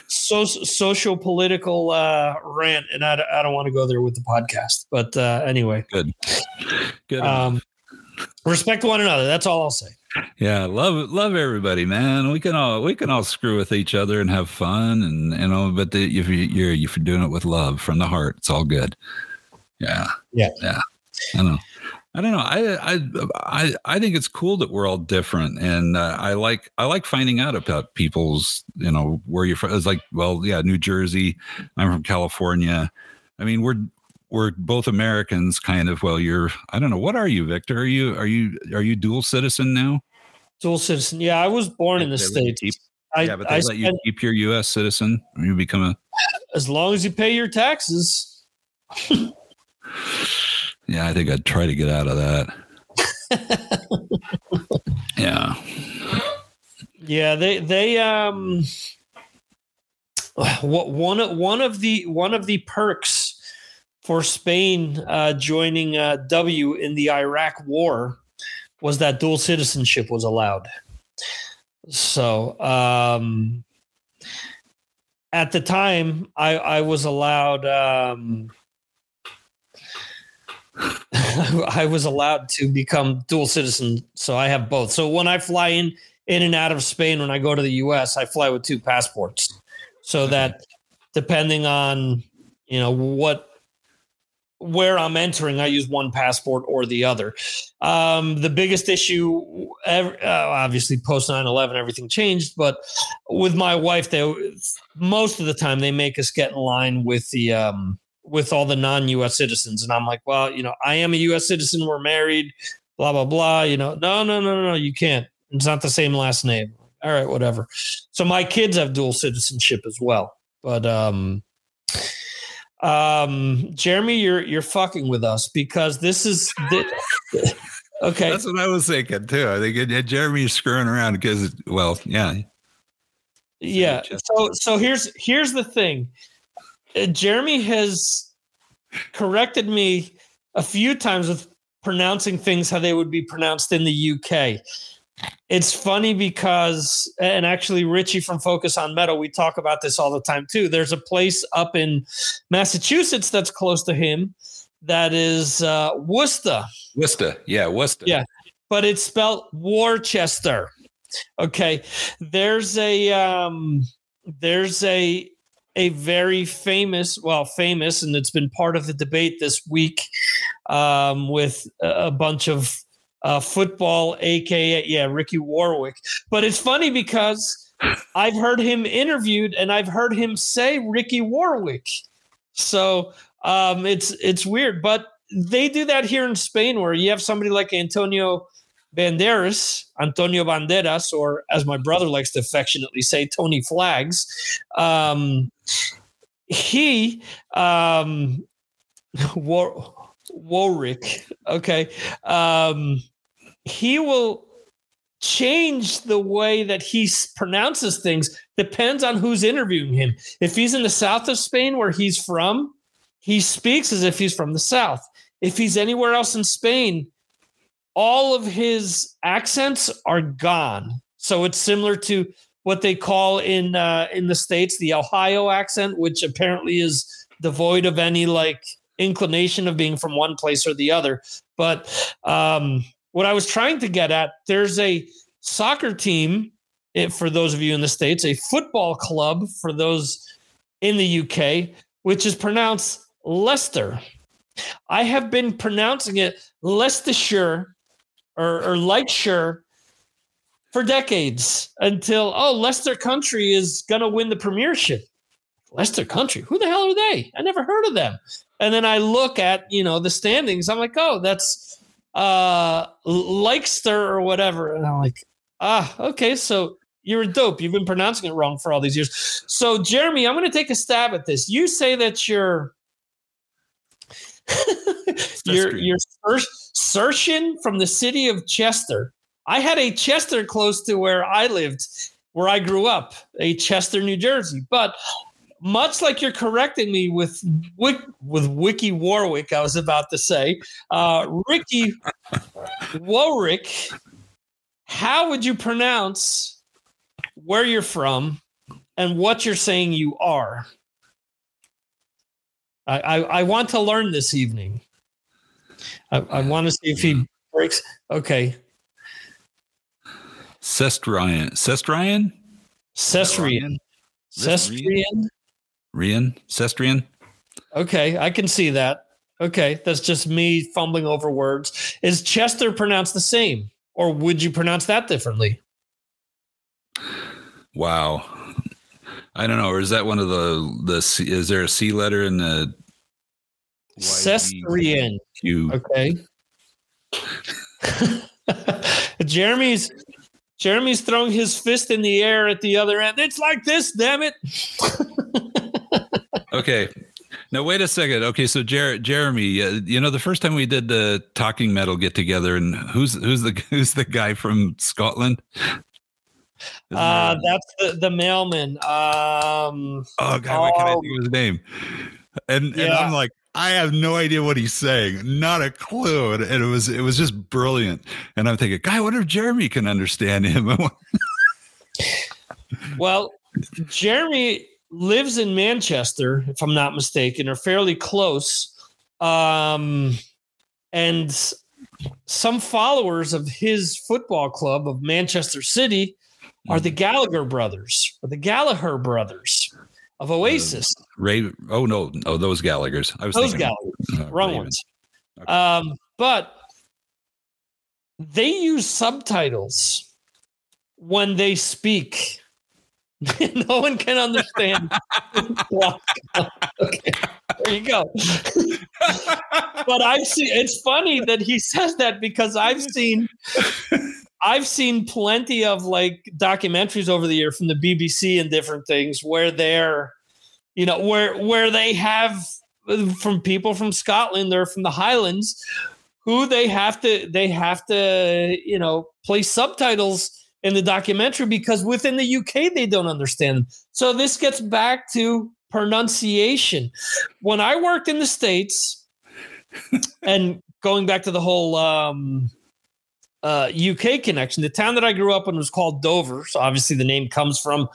so, social political uh, rant, and I, I don't want to go there with the podcast. But uh, anyway, Good. Good. um, respect one another. That's all I'll say. yeah, love love everybody, man. We can all we can all screw with each other and have fun, and you know. But the, if you, you're if you're doing it with love from the heart, it's all good. Yeah. Yeah. Yeah. I don't know. I don't know. I I I I think it's cool that we're all different, and uh, I like I like finding out about people's you know where you're from. It's like, well, yeah, New Jersey. I'm from California. I mean, we're we're both Americans, kind of. Well, you're I don't know. What are you, Victor? Are you are you are you dual citizen now? Dual citizen. Yeah, I was born in the They let you states. keep- I, yeah, but I they let you keep your U.S. citizen. You become a as long as you pay your taxes. yeah. I think I'd try to get out of that. yeah. Yeah, they they um what one of one of the one of the perks for Spain uh, joining uh, W in the Iraq War was that dual citizenship was allowed. So um, at the time, I, I was allowed. Um, I was allowed to become dual citizen, so I have both. So when I fly in in and out of Spain, when I go to the U.S., I fly with two passports, so that depending on you know what where I'm entering, I use one passport or the other. Um, the biggest issue, uh, obviously, post 9 11, everything changed. But with my wife, they most of the time they make us get in line with the um, with all the non US citizens. And I'm like, well, you know, I am a US citizen. We're married, blah, blah, blah. You know, no, no, no, no, no, you can't. It's not the same last name. All right, whatever. So my kids have dual citizenship as well. But um um Jeremy, you're you're fucking with us because this is the, okay. That's what I was thinking too. I think uh, Jeremy's screwing around because, well, yeah, yeah so so here's here's the thing jeremy has corrected me a few times with pronouncing things how they would be pronounced in the UK. It's funny because, and actually, Richie from Focus on Metal, we talk about this all the time too. There's a place up in Massachusetts that's close to him that is uh, Worcester. Worcester, yeah, Worcester. Yeah, but it's spelled Worcester. Okay, there's a um, there's a a very famous, well, famous, and it's been part of the debate this week um, with a bunch of uh, football, aka yeah, Ricky Warwick. But it's funny because I've heard him interviewed and I've heard him say Ricky Warwick. So um, it's it's weird, but they do that here in Spain, where you have somebody like Antonio Banderas, Antonio Banderas, or as my brother likes to affectionately say, Tony Flags. Um, he um, War, Warwick, okay, um, he will change the way that he pronounces things depends on who's interviewing him. If he's in the south of Spain, where he's from, he speaks as if he's from the south. If he's anywhere else in Spain, all of his accents are gone. So it's similar to what they call in uh, in the states the Ohio accent, which apparently is devoid of any like inclination of being from one place or the other. But um, what I was trying to get at, there's a soccer team eh, for those of you in the states, a football club for those in the UK, which is pronounced Leicester. I have been pronouncing it Leicestershire or, or Leicestershire for decades until oh Leicester Country is gonna win the Premiership. Leicester Country, who the hell are they? I never heard of them. And then I look at you know the standings. I'm like, oh, that's uh Leicester or whatever. And I'm like, ah, okay, so you're a dope. You've been pronouncing it wrong for all these years. So Jeremy, I'm going to take a stab at this. You say that you're you're you're Sershin from the city of Chester. I had a Chester close to where I lived, where I grew up, a Chester, New Jersey. But much like you're correcting me with with Wiki Warwick, I was about to say, uh, Ricky Warwick. How would you pronounce where you're from and what you're saying you are? I, I, I want to learn this evening. I, I want to see if he mm-hmm. breaks. Okay. Cestrian. Cestrian? Cestrian. Cestrian. Rian? Cestrian? Okay, I can see that. Okay, that's just me fumbling over words. Is Chester pronounced the same, or would you pronounce that differently? Wow, I don't know. Or is that one of the the? Is there a C letter in the? Cestrian. Okay. Jeremy's Jeremy's throwing his fist in the air at the other end. It's like this, damn it. okay. Now wait a second. Okay, so Jer- Jeremy, uh, you know the first time we did the talking metal get together, and who's who's the who's the guy from Scotland? Uh, that's the, the mailman. Um, oh God, why can't I think of his name? And yeah. and I'm like, I have no idea what he's saying, not a clue. And, it was it was just brilliant. And I'm thinking, guy, what if Jeremy can understand him? well, Jeremy lives in Manchester, if I'm not mistaken, or fairly close. Um, and some followers of his football club of Manchester City are the Gallagher brothers or the Gallagher brothers of Oasis. Uh, Ray, oh no, oh those Gallagher's. I was those thinking, Gallagher's, uh, wrong Raven. ones. Okay. Um, but they use subtitles when they speak. no one can understand. okay, there you go. but I've seen. It's funny that he says that because I've seen. I've seen plenty of like documentaries over the year from the BBC and different things where they're, you know, where where they have from people from Scotland, they're from the Highlands, who they have to they have to you know place subtitles in the documentary because within the UK they don't understand them. So this gets back to pronunciation. When I worked in the states, and going back to the whole um, uh, UK connection, the town that I grew up in was called Dover. So obviously the name comes from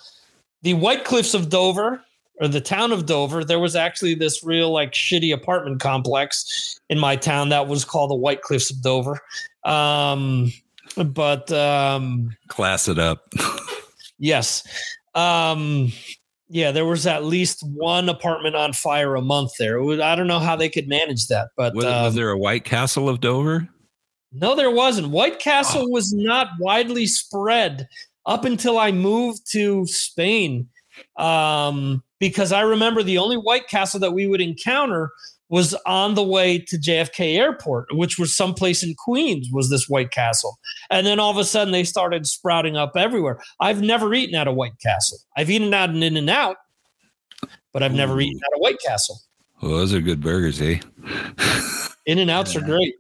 the White Cliffs of Dover or the town of Dover. There was actually this real like shitty apartment complex in my town that was called the White Cliffs of Dover. Um, but um, Class it up. yes. Um, yeah, there was at least one apartment on fire a month there. Was- I don't know how they could manage that, but Was, um, was there a White Castle of Dover? No, there wasn't. White Castle was not widely spread up until I moved to Spain. Um, because I remember the only White Castle that we would encounter was on the way to JFK Airport, which was someplace in Queens, was this White Castle. And then all of a sudden they started sprouting up everywhere. I've never eaten at a White Castle. I've eaten at an In and Out, but I've never Ooh. eaten at a White Castle. Well, those are good burgers, eh? In and Outs are great.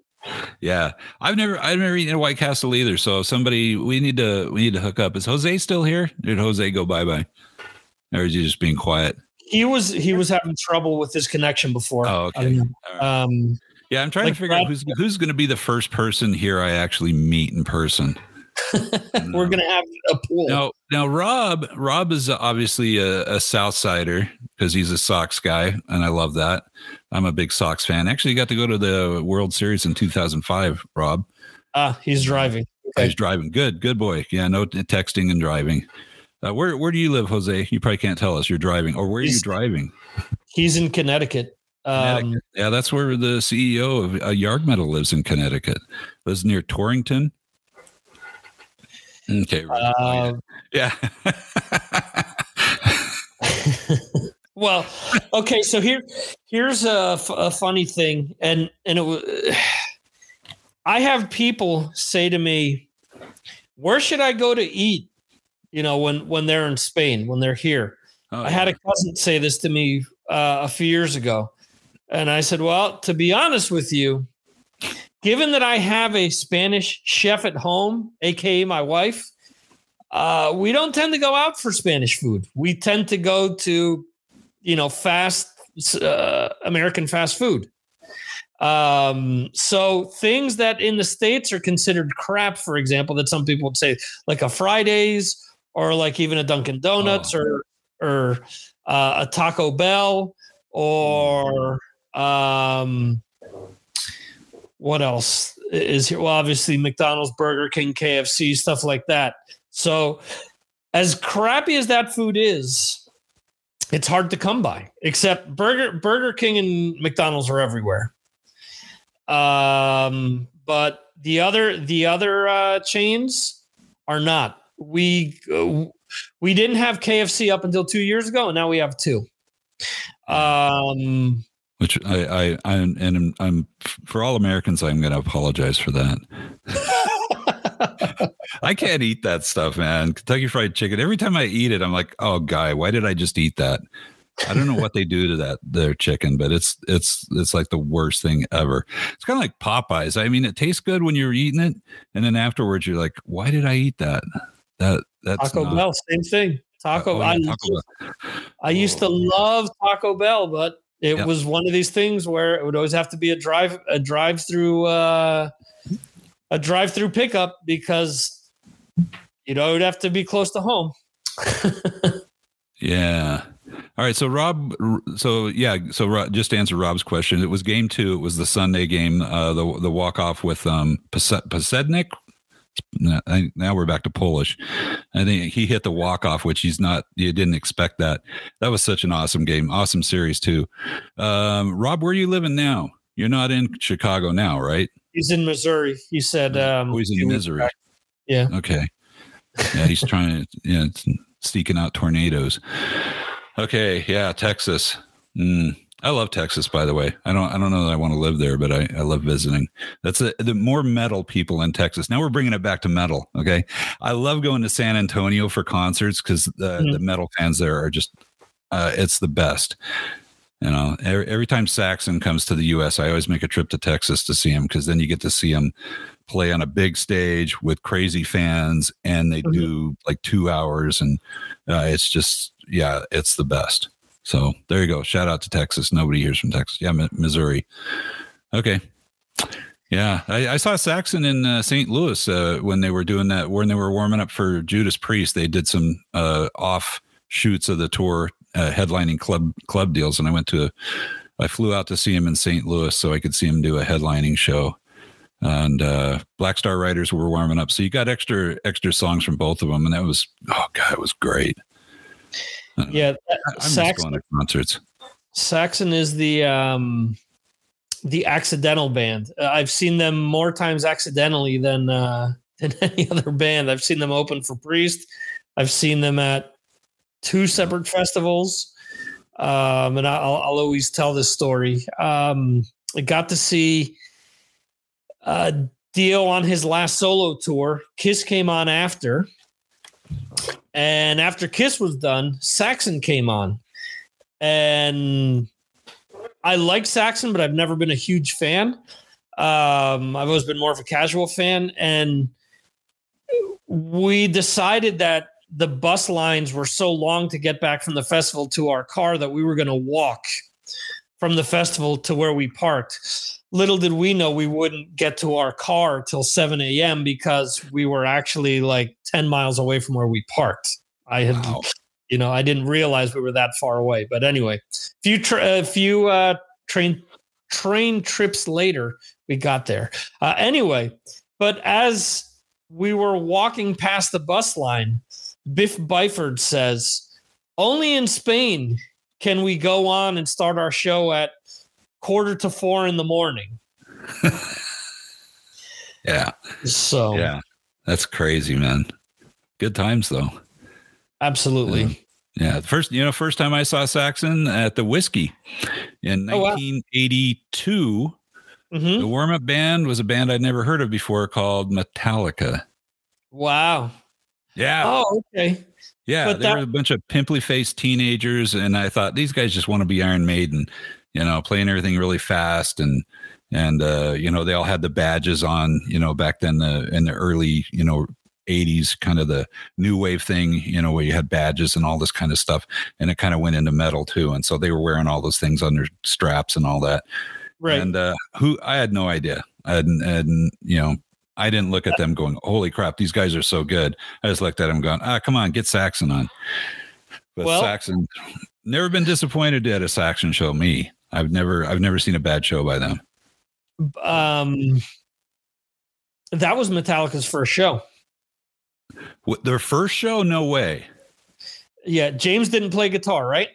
Yeah, I've never, I've never eaten at White Castle either. So somebody, we need to, we need to hook up. Is Jose still here? Did Jose go bye bye, or is he just being quiet? He was he was having trouble with his connection before. Oh, okay. know. Um, Yeah, I'm trying Like to figure out who's who's going to be the first person here I actually meet in person. we're gonna have a pool. Now, now Rob, Rob is obviously a, a South Sider because he's a Sox guy, and I love that. I'm a big Sox fan. Actually, got to go to the World Series in 2005. Rob, Ah, he's driving. Okay. he's driving. Good, good boy. Yeah, no t- texting and driving. Uh, where where do you live, Jose? You probably can't tell us. You're driving, or where are you driving? He's in Connecticut. Um, Connecticut. yeah, that's where the CEO of uh, Yarg Metal lives in Connecticut. Lives near Torrington. Okay. right. uh, yeah. well, okay. So here, here's a, f- a funny thing, and and it was. I have people say to me, "Where should I go to eat?" You know, when when they're in Spain, when they're here. Oh, I had a cousin say this to me uh, a few years ago, and I said, "Well, to be honest with you, given that I have a Spanish chef at home, aka my wife, uh, we don't tend to go out for Spanish food. We tend to go to, you know, fast uh, American fast food. Um, so things that in the states are considered crap, for example, that some people would say, like a Fridays or like even a Dunkin' Donuts Oh. or or uh, a Taco Bell or um, what else is here? Well, obviously McDonald's, Burger King, KFC, stuff like that. So, as crappy as that food is, it's hard to come by. Except Burger Burger King and McDonald's are everywhere. Um, but the other the other uh, chains are not. We we didn't have KFC up until two years ago, and now we have two. Um, Which I, I, I, and I'm, I'm for all Americans, I'm going to apologize for that. I can't eat that stuff, man. Kentucky Fried Chicken. Every time I eat it, I'm like, oh, guy, why did I just eat that? I don't know what they do to that their chicken, but it's it's it's like the worst thing ever. It's kind of like Popeyes. I mean, it tastes good when you're eating it, and then afterwards you're like, why did I eat that? That that's Taco not- Bell, same thing. Taco. Uh, oh, yeah, I, Taco Bell. I used to oh. love Taco Bell, but it Yep. was one of these things where it would always have to be a drive a drive through uh, a drive through pickup because you know it would have to be close to home. Yeah. All right. So Rob. So yeah. So Rob, just to answer Rob's question, it was game two. It was the Sunday game. Uh, the the walk off with um Pase- Podsednik. Now now we're back to Polish. I think he hit the walk off, which he's not. You didn't expect that. That was such an awesome game. Awesome series too. Um, Rob, where are you living now? You're not in Chicago now, right? He's in Missouri. He said, um, Oh, he's in few weeks misery. back. Yeah. Okay. Yeah, he's trying to yeah, it's seeking out tornadoes. Okay, yeah, Texas. Mm, I love Texas, by the way. I don't I don't know that I want to live there, but I, I love visiting. That's a, the more metal people in Texas. Now we're bringing it back to metal. Okay, I love going to San Antonio for concerts because the Mhm. the metal fans there are just uh, it's the best. You know, every, every time Saxon comes to the U.S., I always make a trip to Texas to see him because then you get to see him play on a big stage with crazy fans, and they Mhm. do like two hours, and uh, it's just yeah, it's the best. So there you go. Shout out to Texas. Nobody hears from Texas. Yeah, Mi- Missouri. Okay. Yeah, I, I saw Saxon in uh, St. Louis uh, when they were doing that. When they were warming up for Judas Priest, they did some uh, off shoots of the tour, uh, headlining club club deals, and I went to. I flew out to see him in St. Louis so I could see him do a headlining show. And uh, Black Star Riders were warming up, so you got extra extra songs from both of them, and that was oh god, it was great. Yeah, I I miss Saxon, going to concerts. Saxon is the um, the accidental band. Uh, I've seen them more times accidentally than uh, than any other band. I've seen them open for Priest. I've seen them at two separate festivals, um, and I'll, I'll always tell this story. Um, I got to see uh, Dio on his last solo tour. Kiss came on after, and after Kiss was done, Saxon came on, and I like Saxon, but I've never been a huge fan. Um, I've always been more of a casual fan, and we decided that the bus lines were so long to get back from the festival to our car that we were going to walk from the festival to where we parked. Little did we know we wouldn't get to our car till 7 a.m. because we were actually like 10 miles away from where we parked. I had Wow. you know, I didn't realize we were that far away. But anyway, few tra- a few uh, train train trips later, we got there. Uh, anyway, but as we were walking past the bus line, Biff Byford says, "Only in Spain can we go on and start our show at quarter to four in the morning." Yeah, So, yeah, that's crazy, man. Good times though. absolutely. Yeah, the first you know first time I saw Saxon at the Whiskey in Oh, wow. 1982. Mhm. The warm up band was a band I'd never heard of before called Metallica. Wow. Yeah, Oh, okay. Yeah, but they that- were a bunch of pimply faced teenagers, and I thought these guys just want to be Iron Maiden, you know, playing everything really fast and and uh, you know they all had the badges on, you know, back then the in the early you know 80s kind of the new wave thing you know where you had badges and all this kind of stuff and it kind of went into metal too and so they were wearing all those things on their straps and all that Right. and uh who i had no idea i hadn't, hadn't you know i didn't look at them going holy crap these guys are so good. I just looked at them going ah come on get saxon on. But Well- saxon never been disappointed at a saxon show me. I've never i've never seen a bad show by them. Um that was Metallica's first show. What, their first show? No way. Yeah, James didn't play guitar, right?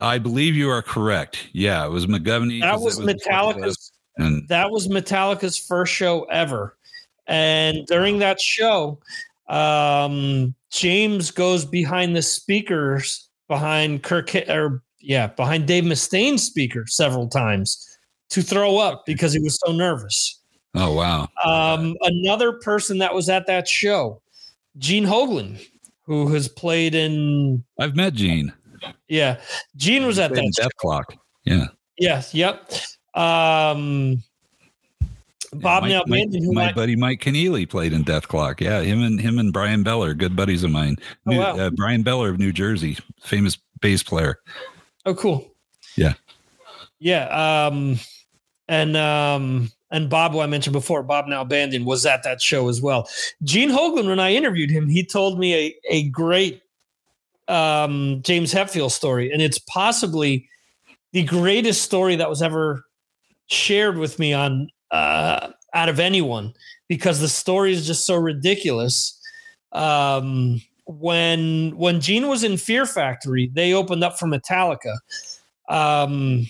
i believe you are correct. Yeah it was mcgovney That was it Metallica's and that was Metallica's first show ever. And during that show, um James goes behind the speakers behind Kirk or yeah, behind Dave Mustaine's speaker several times to throw up because he was so nervous. oh wow Um, another person that was at that show, Gene Hoglan, who has played in i've met gene yeah, Gene was at that. show. Dethklok yeah Yes, yep. Um, Bob Mike- now Mike- who my I, buddy Mike Keneally played in Dethklok. Yeah, him and him and Bryan Beller, good buddies of mine. Oh, wow. uh, Bryan Beller of New Jersey, famous bass player. oh cool. Yeah. Yeah. Um, and um, and Bob, who I mentioned before, Bob now Bandon was at that show as well. Gene Hoglan, when I interviewed him, he told me a a great um, James Hetfield story, and it's possibly the greatest story that was ever shared with me on uh, out of anyone because the story is just so ridiculous. Um, when when Gene was in Fear Factory, they opened up for Metallica. Um,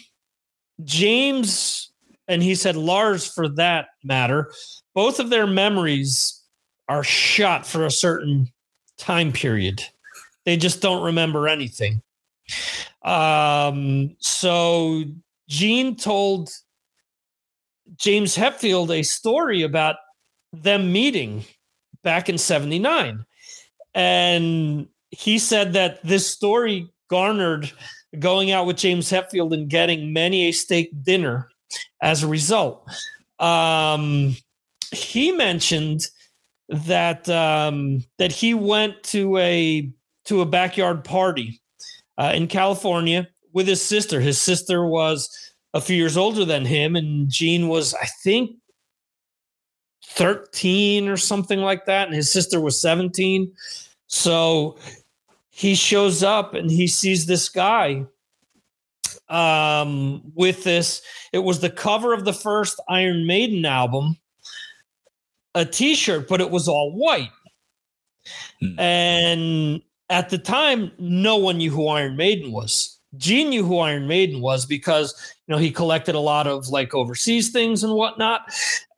James and he said Lars, for that matter, both of their memories are shot for a certain time period. They just don't remember anything. Um, so Gene told James Hetfield a story about them meeting back in 79. And he said that this story garnered going out with James Hetfield and getting many a steak dinner as a result. Um, he mentioned that um, that he went to a to a backyard party uh, in California with his sister. His sister was a few years older than him, and Gene was, I think, 13 or something like that, and his sister was 17. So he shows up and he sees this guy um, with this. It was the cover of the first Iron Maiden album, a t shirt, but it was all white. Hmm. And at the time, no one knew who Iron Maiden was. Gene knew who Iron Maiden was because you know he collected a lot of like overseas things and whatnot.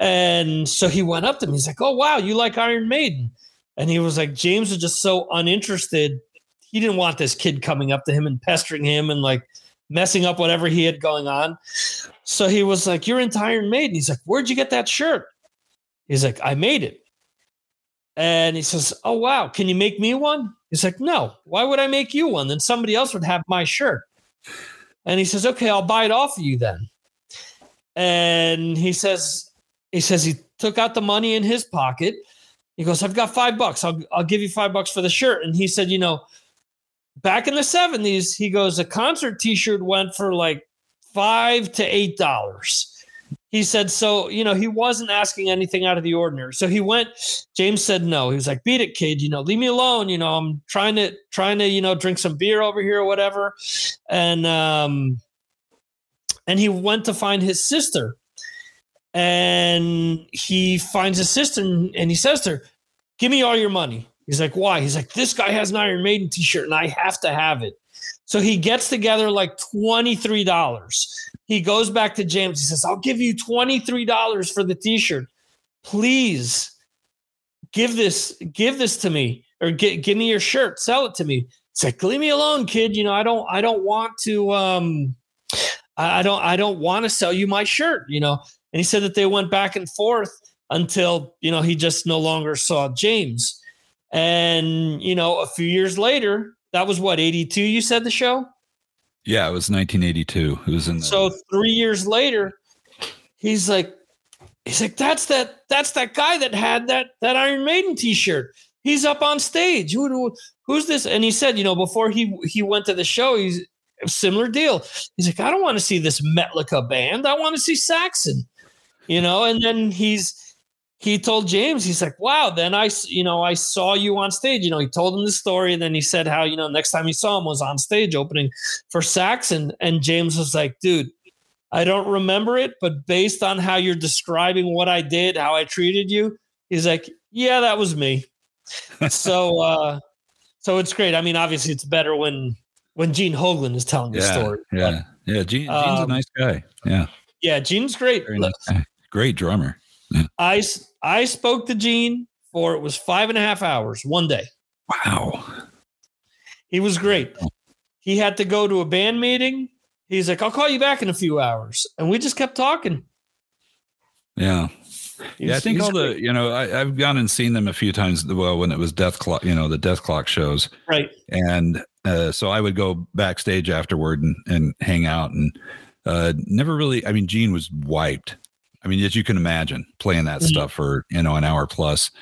And so he went up to me. He's like, "Oh wow, you like Iron Maiden?" And he was like, James was just so uninterested. He didn't want this kid coming up to him and pestering him and like messing up whatever he had going on. So he was like, "You're into Iron Maiden." He's like, "Where'd you get that shirt?" He's like, "I made it." And he says, "Oh wow, can you make me one?" He's like, "No. Why would I make you one? Then somebody else would have my shirt." And he says, "Okay, I'll buy it off of you then." And he says, he says he took out the money in his pocket. He goes, "I've got five bucks. I'll I'll give you five bucks for the shirt." And he said, "You know, back in the seventies, he goes, a concert T-shirt went for like five to eight dollars." He said, so, you know, he wasn't asking anything out of the ordinary. So he went, James said no. He was like, beat it, kid, you know, leave me alone. You know, I'm trying to, trying to, you know, drink some beer over here or whatever. And, um, and he went to find his sister and he finds his sister and he says to her, give me all your money. He's like, why? He's like, this guy has an Iron Maiden t-shirt and I have to have it. So he gets together like $23. He goes back to James. He says, I'll give you $23 for the t-shirt. Please give this, give this to me or gi- give me your shirt. Sell it to me. It's like, leave me alone, kid. You know, I don't, I don't want to, um, I don't, I don't want to sell you my shirt, you know? And he said that they went back and forth until, you know, he just no longer saw James. And, you know, a few years later, that was what, 82, you said the show? Yeah, it was 1982. It was in the, So three years later, he's like, he's like, that's that, that's that guy that had that that Iron Maiden T-shirt. He's up on stage. Who, who who's this? And he said, you know, before he he went to the show, he's similar deal. He's like, I don't want to see this Metallica band. I want to see Saxon. You know, and then he's he told James, he's like, wow, then I, you know, I saw you on stage. You know, he told him the story. And then he said how, you know, next time he saw him was on stage opening for Saxon. And James was like, dude, I don't remember it, but based on how you're describing what I did, how I treated you, he's like, yeah, that was me. so, uh, so it's great. I mean, obviously it's better when, when Gene Hoglan is telling the yeah, story. But, yeah, yeah. Gene, Gene's a Um, nice guy. Yeah, yeah, Gene's great. very nice guy. Great drummer. I, I spoke to Gene for it was five and a half hours one day. Wow. He was great. He had to go to a band meeting. He's like, I'll call you back in a few hours. And we just kept talking. Yeah. yeah, I think he's all the you know I, I've gone and seen them a few times. Well, when it was Dethklok, you know, the Dethklok shows, right. and uh, so I would go backstage afterward and, and hang out, and uh, never really. I mean, Gene was wiped. I mean, as you can imagine, playing that Mhm. stuff for you know an hour plus,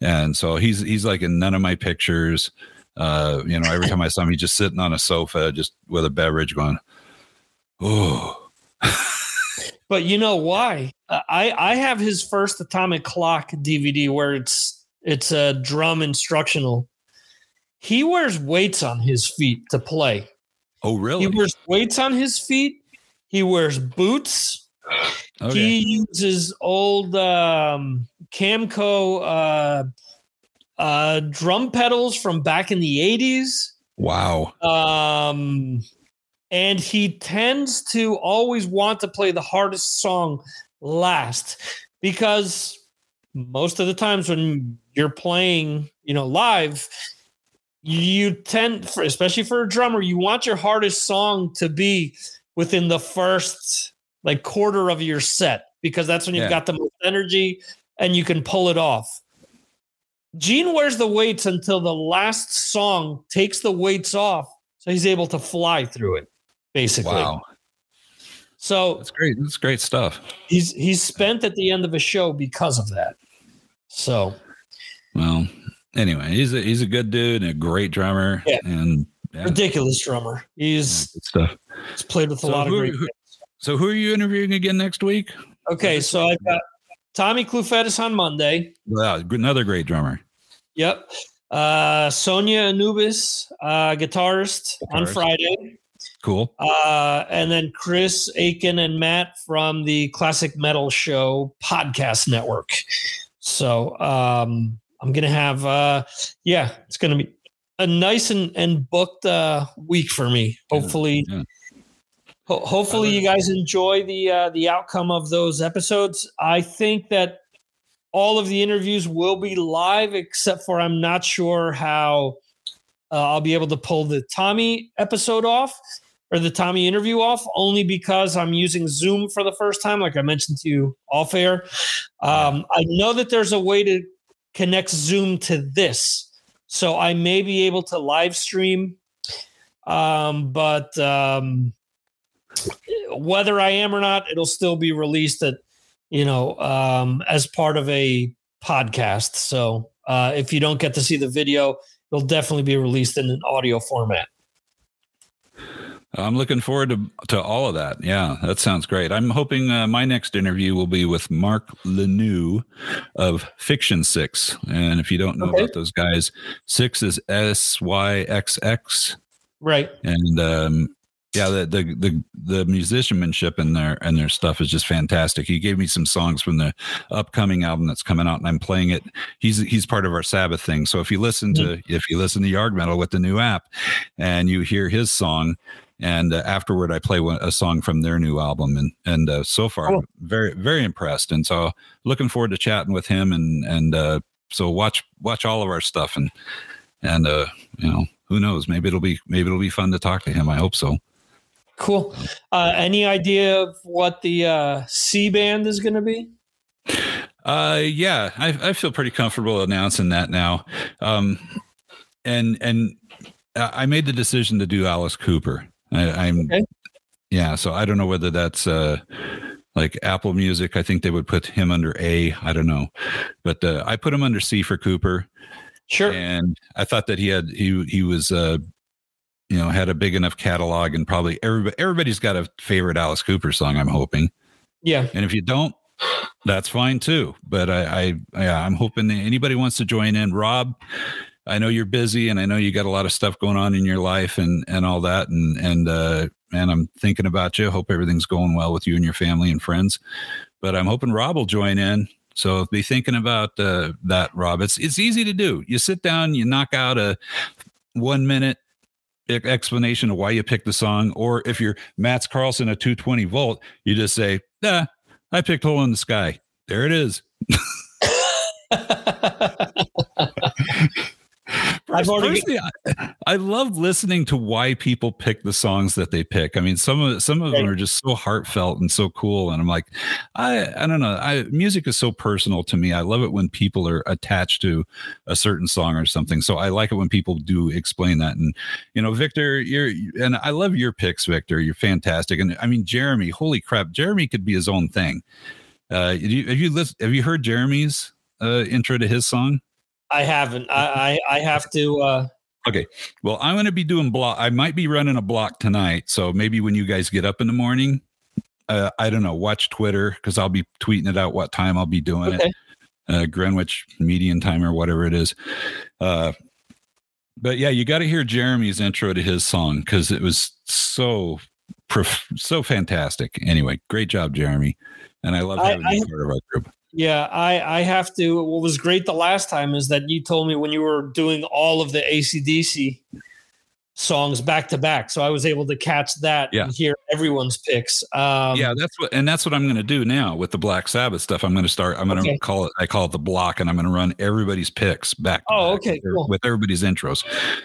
and so he's he's like in none of my pictures. Uh, you know, every time I saw him, he's just sitting on a sofa, just with a beverage, going, "Oh, But you know why? I I have his first Atomic Clock DVD where it's it's a drum instructional. He wears weights on his feet to play. oh, really? He wears weights on his feet. He wears boots. Okay. He uses old um, Camco uh, uh, drum pedals from back in the 80s. wow. Um, and he tends to always want to play the hardest song last because most of the times when you're playing, you know, live, you tend, for, especially for a drummer, you want your hardest song to be within the first like quarter of your set because that's when you've Yeah. got the most energy and you can pull it off. Gene wears the weights until the last song takes the weights off, so he's able to fly through it, basically. Wow. So That's great. That's great stuff. he's he's spent at the end of a show because of that. So Well, anyway, he's a he's a good dude and a great drummer. Yeah. And yeah, ridiculous drummer. yeah, He's, good stuff. he's played with a So lot of great. who- So who are you interviewing again next week? Okay, so I've got Tommy Clufetos on Monday. Wow, another great drummer. Yep. Uh, Sonia Anubis, uh, guitarist, on Friday. Cool. Uh, and then Chris Akin and Matt from the Classic Metal Show podcast network. So um, I'm gonna have uh, yeah, it's gonna be a nice and, and booked uh, week for me. Hopefully, yeah. Ho- hopefully you guys enjoy the uh, the outcome of those episodes. I think that all of the interviews will be live, except for I'm not sure how uh, I'll be able to pull the Tommy episode off or the Tommy interview off, only because I'm using Zoom for the first time, like I mentioned to you off air. Um, I know that there's a way to connect Zoom to this, so I may be able to live stream. Um, but um, whether I am or not, it'll still be released at you know um, as part of a podcast. So uh, if you don't get to see the video, it'll definitely be released in an audio format. I'm looking forward to to all of that. Yeah, that sounds great. I'm hoping uh, my next interview will be with Mark Lanou of Fiction Syxx. And if you don't know Okay. about those guys, Six is S Y X X, Right. and um, yeah, the, the the the musicianship in their and their stuff is just fantastic. He gave me some songs from the upcoming album that's coming out, and I'm playing it. He's he's part of our Sabbath thing. So if you listen to if you listen to Yarg Metal with the new app, and you hear his song. And uh, afterward, I play one, a song from their new album, and and uh, so far, Cool. Very very impressed. And so, looking forward to chatting with him. And and uh, so watch watch all of our stuff, and and uh, you know who knows, maybe it'll be maybe it'll be fun to talk to him. I hope so. Cool. Uh, any idea of what the uh, C band is going to be? Uh, yeah, I, I feel pretty comfortable announcing that now. Um, and and I made the decision to do Alice Cooper. I, I'm Okay. yeah, so I don't know whether that's uh like Apple Music. I think they would put him under A. I don't know, but uh, I put him under C for Cooper, Sure. and I thought that he had he he was uh you know had a big enough catalog, and probably everybody everybody's got a favorite Alice Cooper song. I'm hoping. Yeah. And if you don't, that's fine too. But I, I yeah, I'm hoping that anybody wants to join in. Rob, I know you're busy and I know you got a lot of stuff going on in your life and and all that. And and uh man, I'm thinking about you. Hope everything's going well with you and your family and friends. But I'm hoping Rob will join in. So be thinking about uh, that, Rob. It's it's easy to do. You sit down, you knock out a one minute explanation of why you picked the song, or if you're Mats Karlsson at 220 volt, you just say, "Nah, I picked Hole in the Sky." There it is. I've already- I, I love listening to why people pick the songs that they pick. I mean, some of some of them are just so heartfelt and so cool, and I'm like, I I don't know. I music is so personal to me. I love it when people are attached to a certain song or something. So I like it when people do explain that. And you know, Victor, you're and I love your picks, Victor. You're fantastic. And I mean, Jeremy, holy crap, Jeremy could be his own thing. Uh, have you have you list, have you heard Jeremy's uh, intro to his song? I haven't. I, I, I have to. Uh, okay. Well, I'm going to be doing block. I might be running a block tonight. So maybe when you guys get up in the morning, uh, I don't know, watch Twitter because I'll be tweeting it out what time I'll be doing okay. it, uh, Greenwich median time or whatever it is. Uh, but yeah, you got to hear Jeremy's intro to his song because it was so prof- so fantastic. Anyway, great job, Jeremy, and I love having I- you part of our group. Yeah, I, I have to. What was great the last time is that you told me when you were doing all of the ACDC songs back to back. So I was able to catch that Yeah. and hear everyone's picks. Um, yeah, that's what, and that's what I'm going to do now with the Black Sabbath stuff. I'm going to start. I'm going to Okay. call it. I call it the block, and I'm going to run everybody's picks back. Oh, back okay, with, cool. with everybody's intros.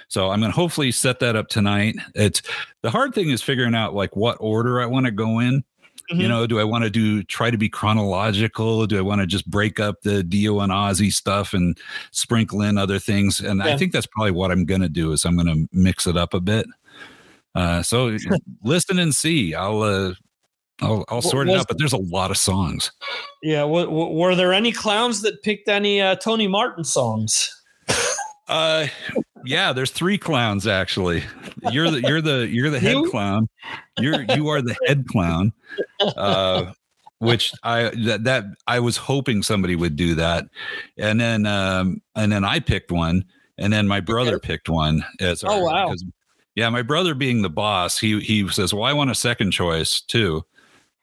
So I'm going to hopefully set that up tonight. It's the hard thing is figuring out like what order I want to go in. You Mhm. know, do I want to do try to be chronological? Do I want to just break up the Dio and Ozzy stuff and sprinkle in other things? And I think that's probably what I'm going to do. Is I'm going to mix it up a bit. Uh, so listen and see. I'll uh, I'll, I'll sort it out. But there's a lot of songs. Yeah. W- w- were there any clowns that picked any uh, Tony Martin songs? Uh, yeah, there's three clowns actually. You're the you're the you're the head You? clown. You're you are the head clown. Uh, which I that, that I was hoping somebody would do that, and then um and then I picked one, and then my brother picked one as Oh, wow. because- yeah, my brother being the boss, he he says, well, I want a second choice too.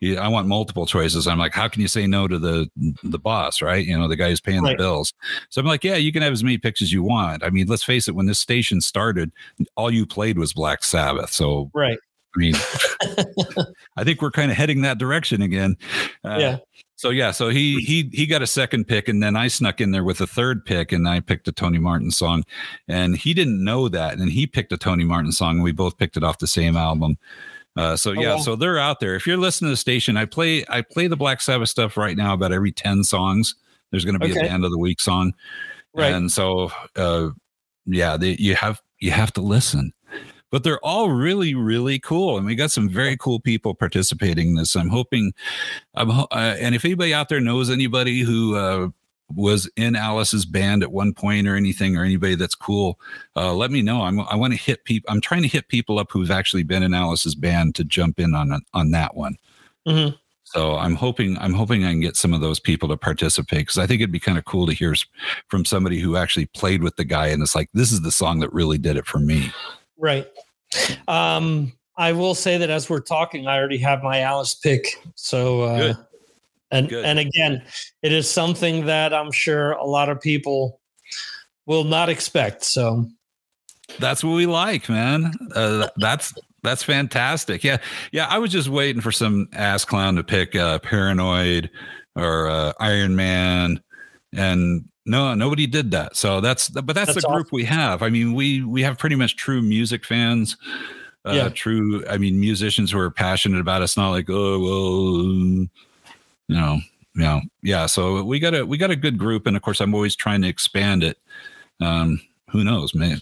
I want multiple choices. I'm like, how can you say no to the the boss, right? You know, the guy who's paying Right. the bills. So I'm like, yeah, you can have as many picks as you want. I mean, let's face it, when this station started, all you played was Black Sabbath. So Right. I mean, I think we're kind of heading that direction again. Uh, yeah. So yeah, so he he he got a second pick, and then I snuck in there with a third pick, and I picked a Tony Martin song, and he didn't know that, and he picked a Tony Martin song, and we both picked it off the same album. Uh, so Oh, yeah, so they're out there. If you're listening to the station, I play I play the Black Sabbath stuff right now about every ten songs. There's going to be Okay. the end of the week song, Right. and so uh, yeah, they, you have you have to listen. But they're all really, really cool, and we got some very cool people participating in this. I'm hoping, I'm, uh, and if anybody out there knows anybody who uh, was in Alice's band at one point or anything, or anybody that's cool, uh, let me know. I'm, I want to hit people. I'm trying to hit people up who've actually been in Alice's band to jump in on on that one. Mhm. So I'm hoping I'm hoping I can get some of those people to participate because I think it'd be kind of cool to hear from somebody who actually played with the guy and it's like this is the song that really did it for me. Right. Um, I will say that as we're talking, I already have my Alice pick. So, uh. And Good. and again, it is something that I'm sure a lot of people will not expect. So, That's what we like, man. Uh, that's that's fantastic. Yeah, yeah. I was just waiting for some ass clown to pick uh, Paranoid or uh, Iron Man, and no, nobody did that. So that's but that's, That's the group we have. I mean, we we have pretty much true music fans. Uh, Yeah. True. I mean, musicians who are passionate about it. It's not like oh well, you know, yeah. So we got a we got a good group, and of course, I'm always trying to expand it. Um, who knows, man?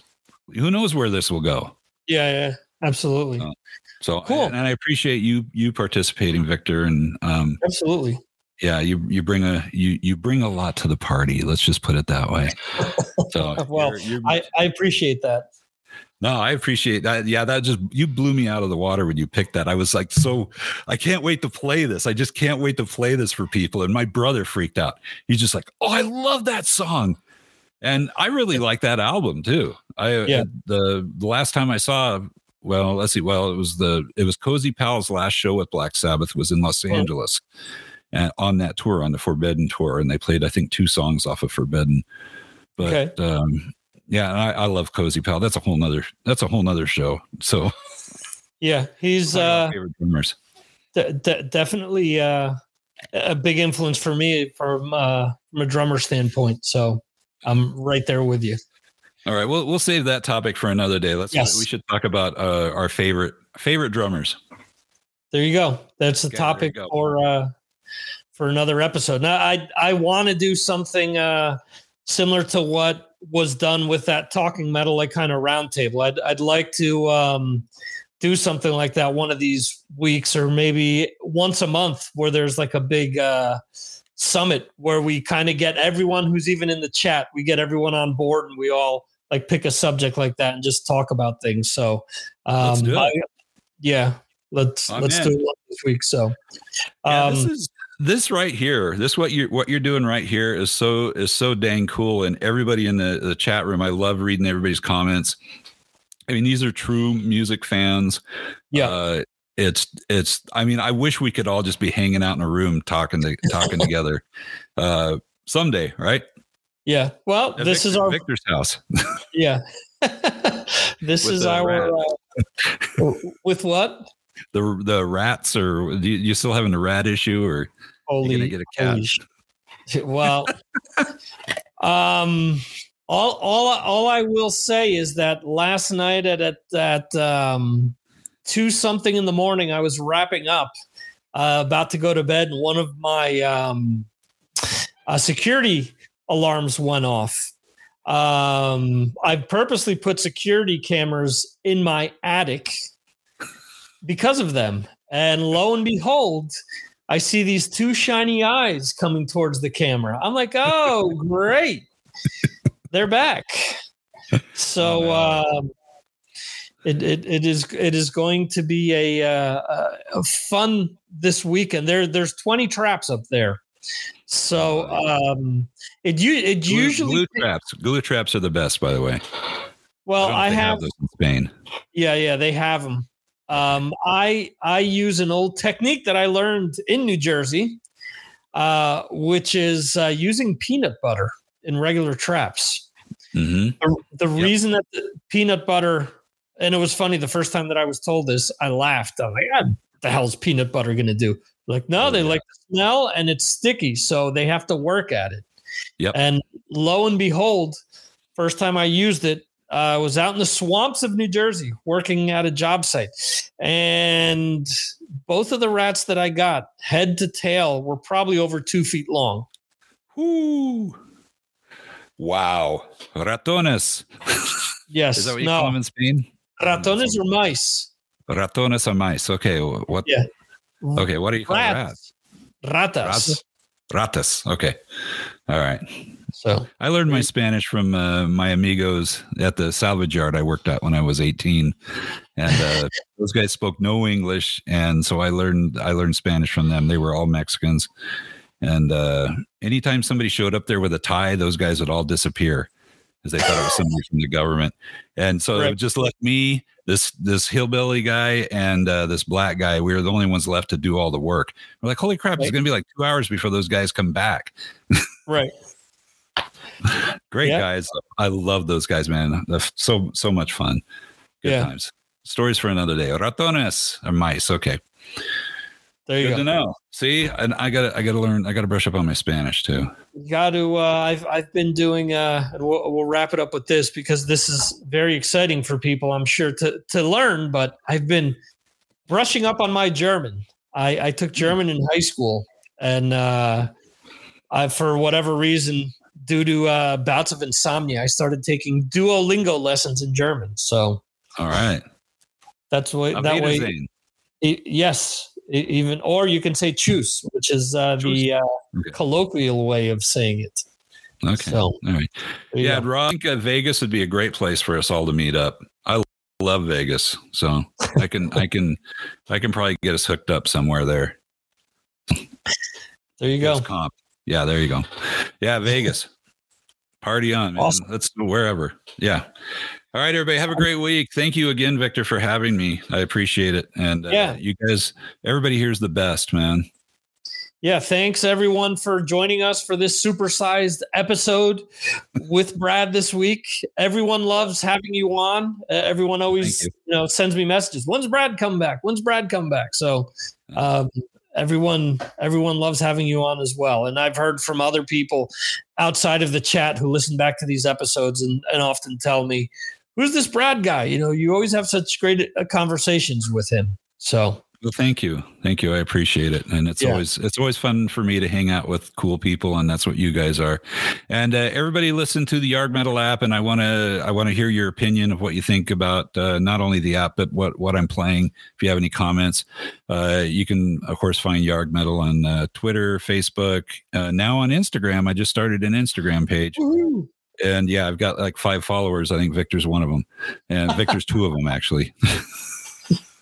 Who knows where this will go? yeah, yeah, absolutely, Oh. So Cool. and I appreciate you you participating, Victor, and um, absolutely. yeah, you you bring a you you bring a lot to the party. Let's just put it that way. So Well, you're- you're- I, I appreciate that. No, I appreciate that. Yeah, that just you blew me out of the water when you picked that. I was like, so I can't wait to play this. I just can't wait to play this for people. And my brother freaked out. He's just like, oh, I love that song. And I really like that album too. I Yeah. the the last time I saw well, let's see. Well, it was the it was Cozy Powell's last show with Black Sabbath was in Los Oh. Angeles, and on that tour, on the Forbidden tour, and they played I think two songs off of Forbidden. But um, yeah, and I, I love Cozy Powell. That's a whole nother that's a whole nother show. So Yeah, he's one of my uh, favorite drummers. de- de- definitely uh, a big influence for me from uh, from a drummer standpoint. So I'm right there with you. All right, we'll we'll save that topic for another day. Let's Yes. we should talk about uh, our favorite favorite drummers. There you go. That's the Okay, topic for uh, for another episode. Now, I I want to do something uh, similar to what was done with that talking metal, like kind of roundtable. I'd I'd like to um, do something like that one of these weeks, or maybe once a month, where there's like a big uh, summit where we kind of get everyone who's even in the chat. We get everyone on board, and we all like pick a subject like that and just talk about things. So, um, Let's do it. I- yeah, let's let's do it this week. So, Yeah, um, this is this right here. This what you what you're doing right here is so is so dang cool. And everybody in the, the chat room, I love reading everybody's comments. I mean, these are true music fans. Yeah. Uh, it's it's. I mean, I wish we could all just be hanging out in a room talking to talking together. Uh, someday, right? yeah. Well, At this is our Victor's house. yeah. this With is our uh, with what? The the rats, or do you, you still having a rat issue, or Holy, you get a cat? well, um, all all all I will say is that last night at at, at um, two something in the morning, I was wrapping up, uh, about to go to bed, and one of my um, uh, security alarms went off. Um, I purposely put security cameras in my attic because of them, and lo and behold. I see these two shiny eyes coming towards the camera. I'm like, oh, great. They're back. So um, it, it it is it is going to be a, uh, a fun this weekend. There there's 20 traps up there. So um, it you it Glue, usually glue traps. Glue traps are the best, by the way. well I, think they have those in Spain. Yeah, yeah, they have them. Um, I I use an old technique that I learned in New Jersey, uh, which is uh, using peanut butter in regular traps. hmm The, the Yep. reason that the peanut butter, and it was funny the first time that I was told this, I laughed. I'm like, ah, what the hell's peanut butter going to do? Like, no, Oh, they yeah. like the smell and it's sticky, so they have to work at it. Yep. And lo and behold, first time I used it, uh, I was out in the swamps of New Jersey working at a job site. And both of the rats that I got, head to tail, were probably over two feet long. Whoo. Wow. Ratones. Yes. Is that what you call them in Spain? Ratones or mice. Ratones are mice. Okay. What? Yeah. Okay. What do you call rats? Rats. Ratas. Ratas. Okay. All right. So I learned my Spanish from uh, my amigos at the salvage yard I worked at when I was 18, and uh, those guys spoke no English, and so I learned I learned Spanish from them. They were all Mexicans, and uh, anytime somebody showed up there with a tie, those guys would all disappear because they thought it was somebody from the government, and so it Right. just left me this this hillbilly guy and uh, this black guy. We were the only ones left to do all the work. We're like, holy crap! It's going to be like two hours before those guys come back. right. Great Yeah. guys. I love those guys, man. They're So so much fun. Good Yeah. times. Stories for another day. Ratones or mice. Okay. There you Good go. to know. See, and I got to I got to learn. I got to brush up on my Spanish too. got to uh, I've I've been doing uh we'll, we'll wrap it up with this because this is very exciting for people I'm sure to to learn but I've been brushing up on my German. I I took German in high school and uh I for whatever reason due to uh bouts of insomnia I started taking Duolingo lessons in German. So All right. that's way Auf that way. E- yes, e- even or you can say choose, which is uh, the uh, Okay. colloquial way of saying it. Okay. So, all right. you Yeah, I think uh, Vegas would be a great place for us all to meet up. I love Vegas, so I can I can I can probably get us hooked up somewhere there. there you go. Comp. Yeah, there you go. Yeah, Vegas. Party on, man. Awesome. Let's go wherever. Yeah. All right, everybody. Have a great week. Thank you again, Victor, for having me. I appreciate it. And uh, Yeah. you guys, everybody here's the best, man. Yeah, thanks everyone for joining us for this supersized episode with Brad this week. Everyone loves having you on. Uh, everyone always, Thank you. know, sends me messages. When's Brad come back? When's Brad come back? So, um, everyone, everyone loves having you on as well. And I've heard from other people outside of the chat who listen back to these episodes and, and often tell me, "Who's this Brad guy?" You know, you always have such great conversations with him. So, Well, thank you, thank you. I appreciate it, and it's Yeah. always it's always fun for me to hang out with cool people, and that's what you guys are. And uh, everybody, listen to the Yarg Metal app, and I want to I want to hear your opinion of what you think about uh, not only the app but what what I'm playing. If you have any comments, uh, you can of course find Yarg Metal on uh, Twitter, Facebook, uh, now on Instagram. I just started an Instagram page. And yeah, I've got like five followers. I think Victor's one of them, and Victor's two of them actually.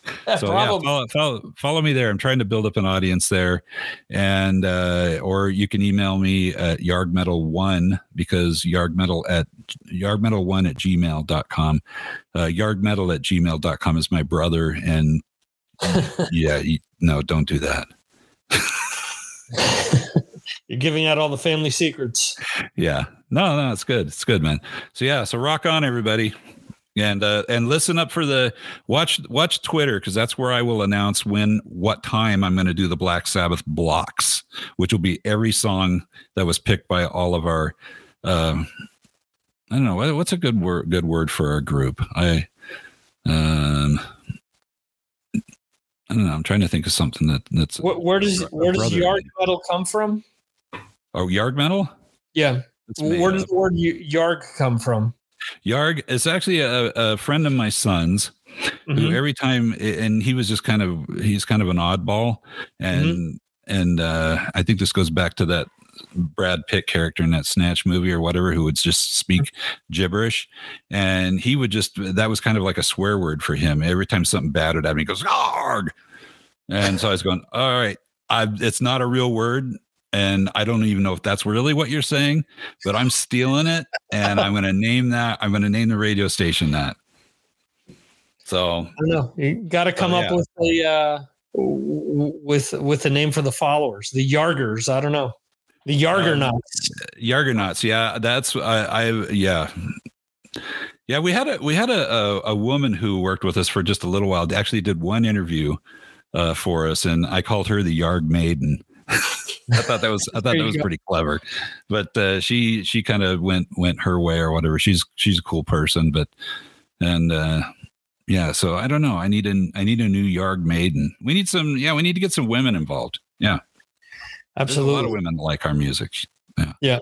so yeah, follow, follow, follow me there. I'm trying to build up an audience there, and uh, or you can email me at yargmetal1 because yargmetal at yargmetal1 at gmail.com. Uh, yargmetal at gmail.com is my brother, and yeah, you, no, don't do that. You're giving out all the family secrets. Yeah, no, no, it's good. It's good, man. So yeah, so rock on, everybody. And uh, and listen up for the watch watch Twitter because that's where I will announce when what time I'm going to do the Black Sabbath blocks, which will be every song that was picked by all of our. Um, I don't know what's a good word good word for our group. I um I don't know. I'm trying to think of something that that's Where, where does where does yarg metal come from? oh yarg metal. Yeah, where does the word yarg come from? Yarg is actually a, a friend of my son's who Mhm. every time and he was just kind of he's kind of an oddball and and uh i think this goes back to that Brad Pitt character in that Snatch movie or whatever, who would just speak gibberish, and he would just that was kind of like a swear word for him. Every time something bad would happen, he goes Yarg. and so I was going, "All right, I, it's not a real word." And I don't even know if that's really what you're saying, but I'm stealing it and I'm going to name that. I'm going to name the radio station that. So I know. You got to come up yeah. with the uh, with with the name for the followers, the Yargers. I don't know, the Yargernauts. Yargonauts, yeah, that's I, I yeah, yeah. We had a we had a, a a woman who worked with us for just a little while. Actually, did one interview uh, for us, and I called her the Yarg Maiden. I thought that was I thought that was go. pretty clever, but uh, she she kind of went went her way or whatever. She's she's a cool person, but and uh, yeah. So I don't know. I need an I need a new Yarg Maiden. We need some. Yeah, we need to get some women involved. Yeah, there's a lot of Absolutely. women like our music. Yeah. Yeah.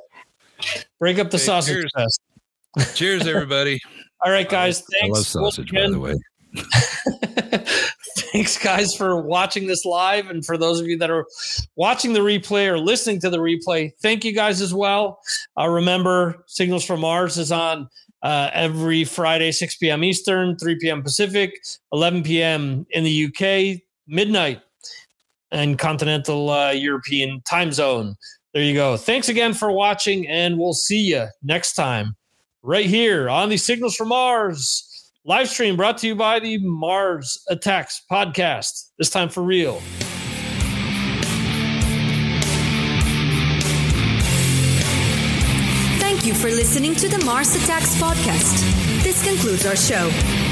Break up the Hey, sausage cheers. fest. Cheers, everybody. All right, guys. I love Thanks. once sausage, by the way. Thanks, guys, for watching this live. And for those of you that are watching the replay or listening to the replay, thank you guys as well. Uh, remember, Signals from Mars is on uh, every Friday, 6 p.m. Eastern, 3 p.m. Pacific, 11 p.m. in the UK, midnight, and continental uh, European time zone. There you go. Thanks again for watching, and we'll see you next time right here on the Signals from Mars live stream brought to you by the Mars Attacks podcast. This time for real. Thank you for listening to the Mars Attacks podcast. This concludes our show.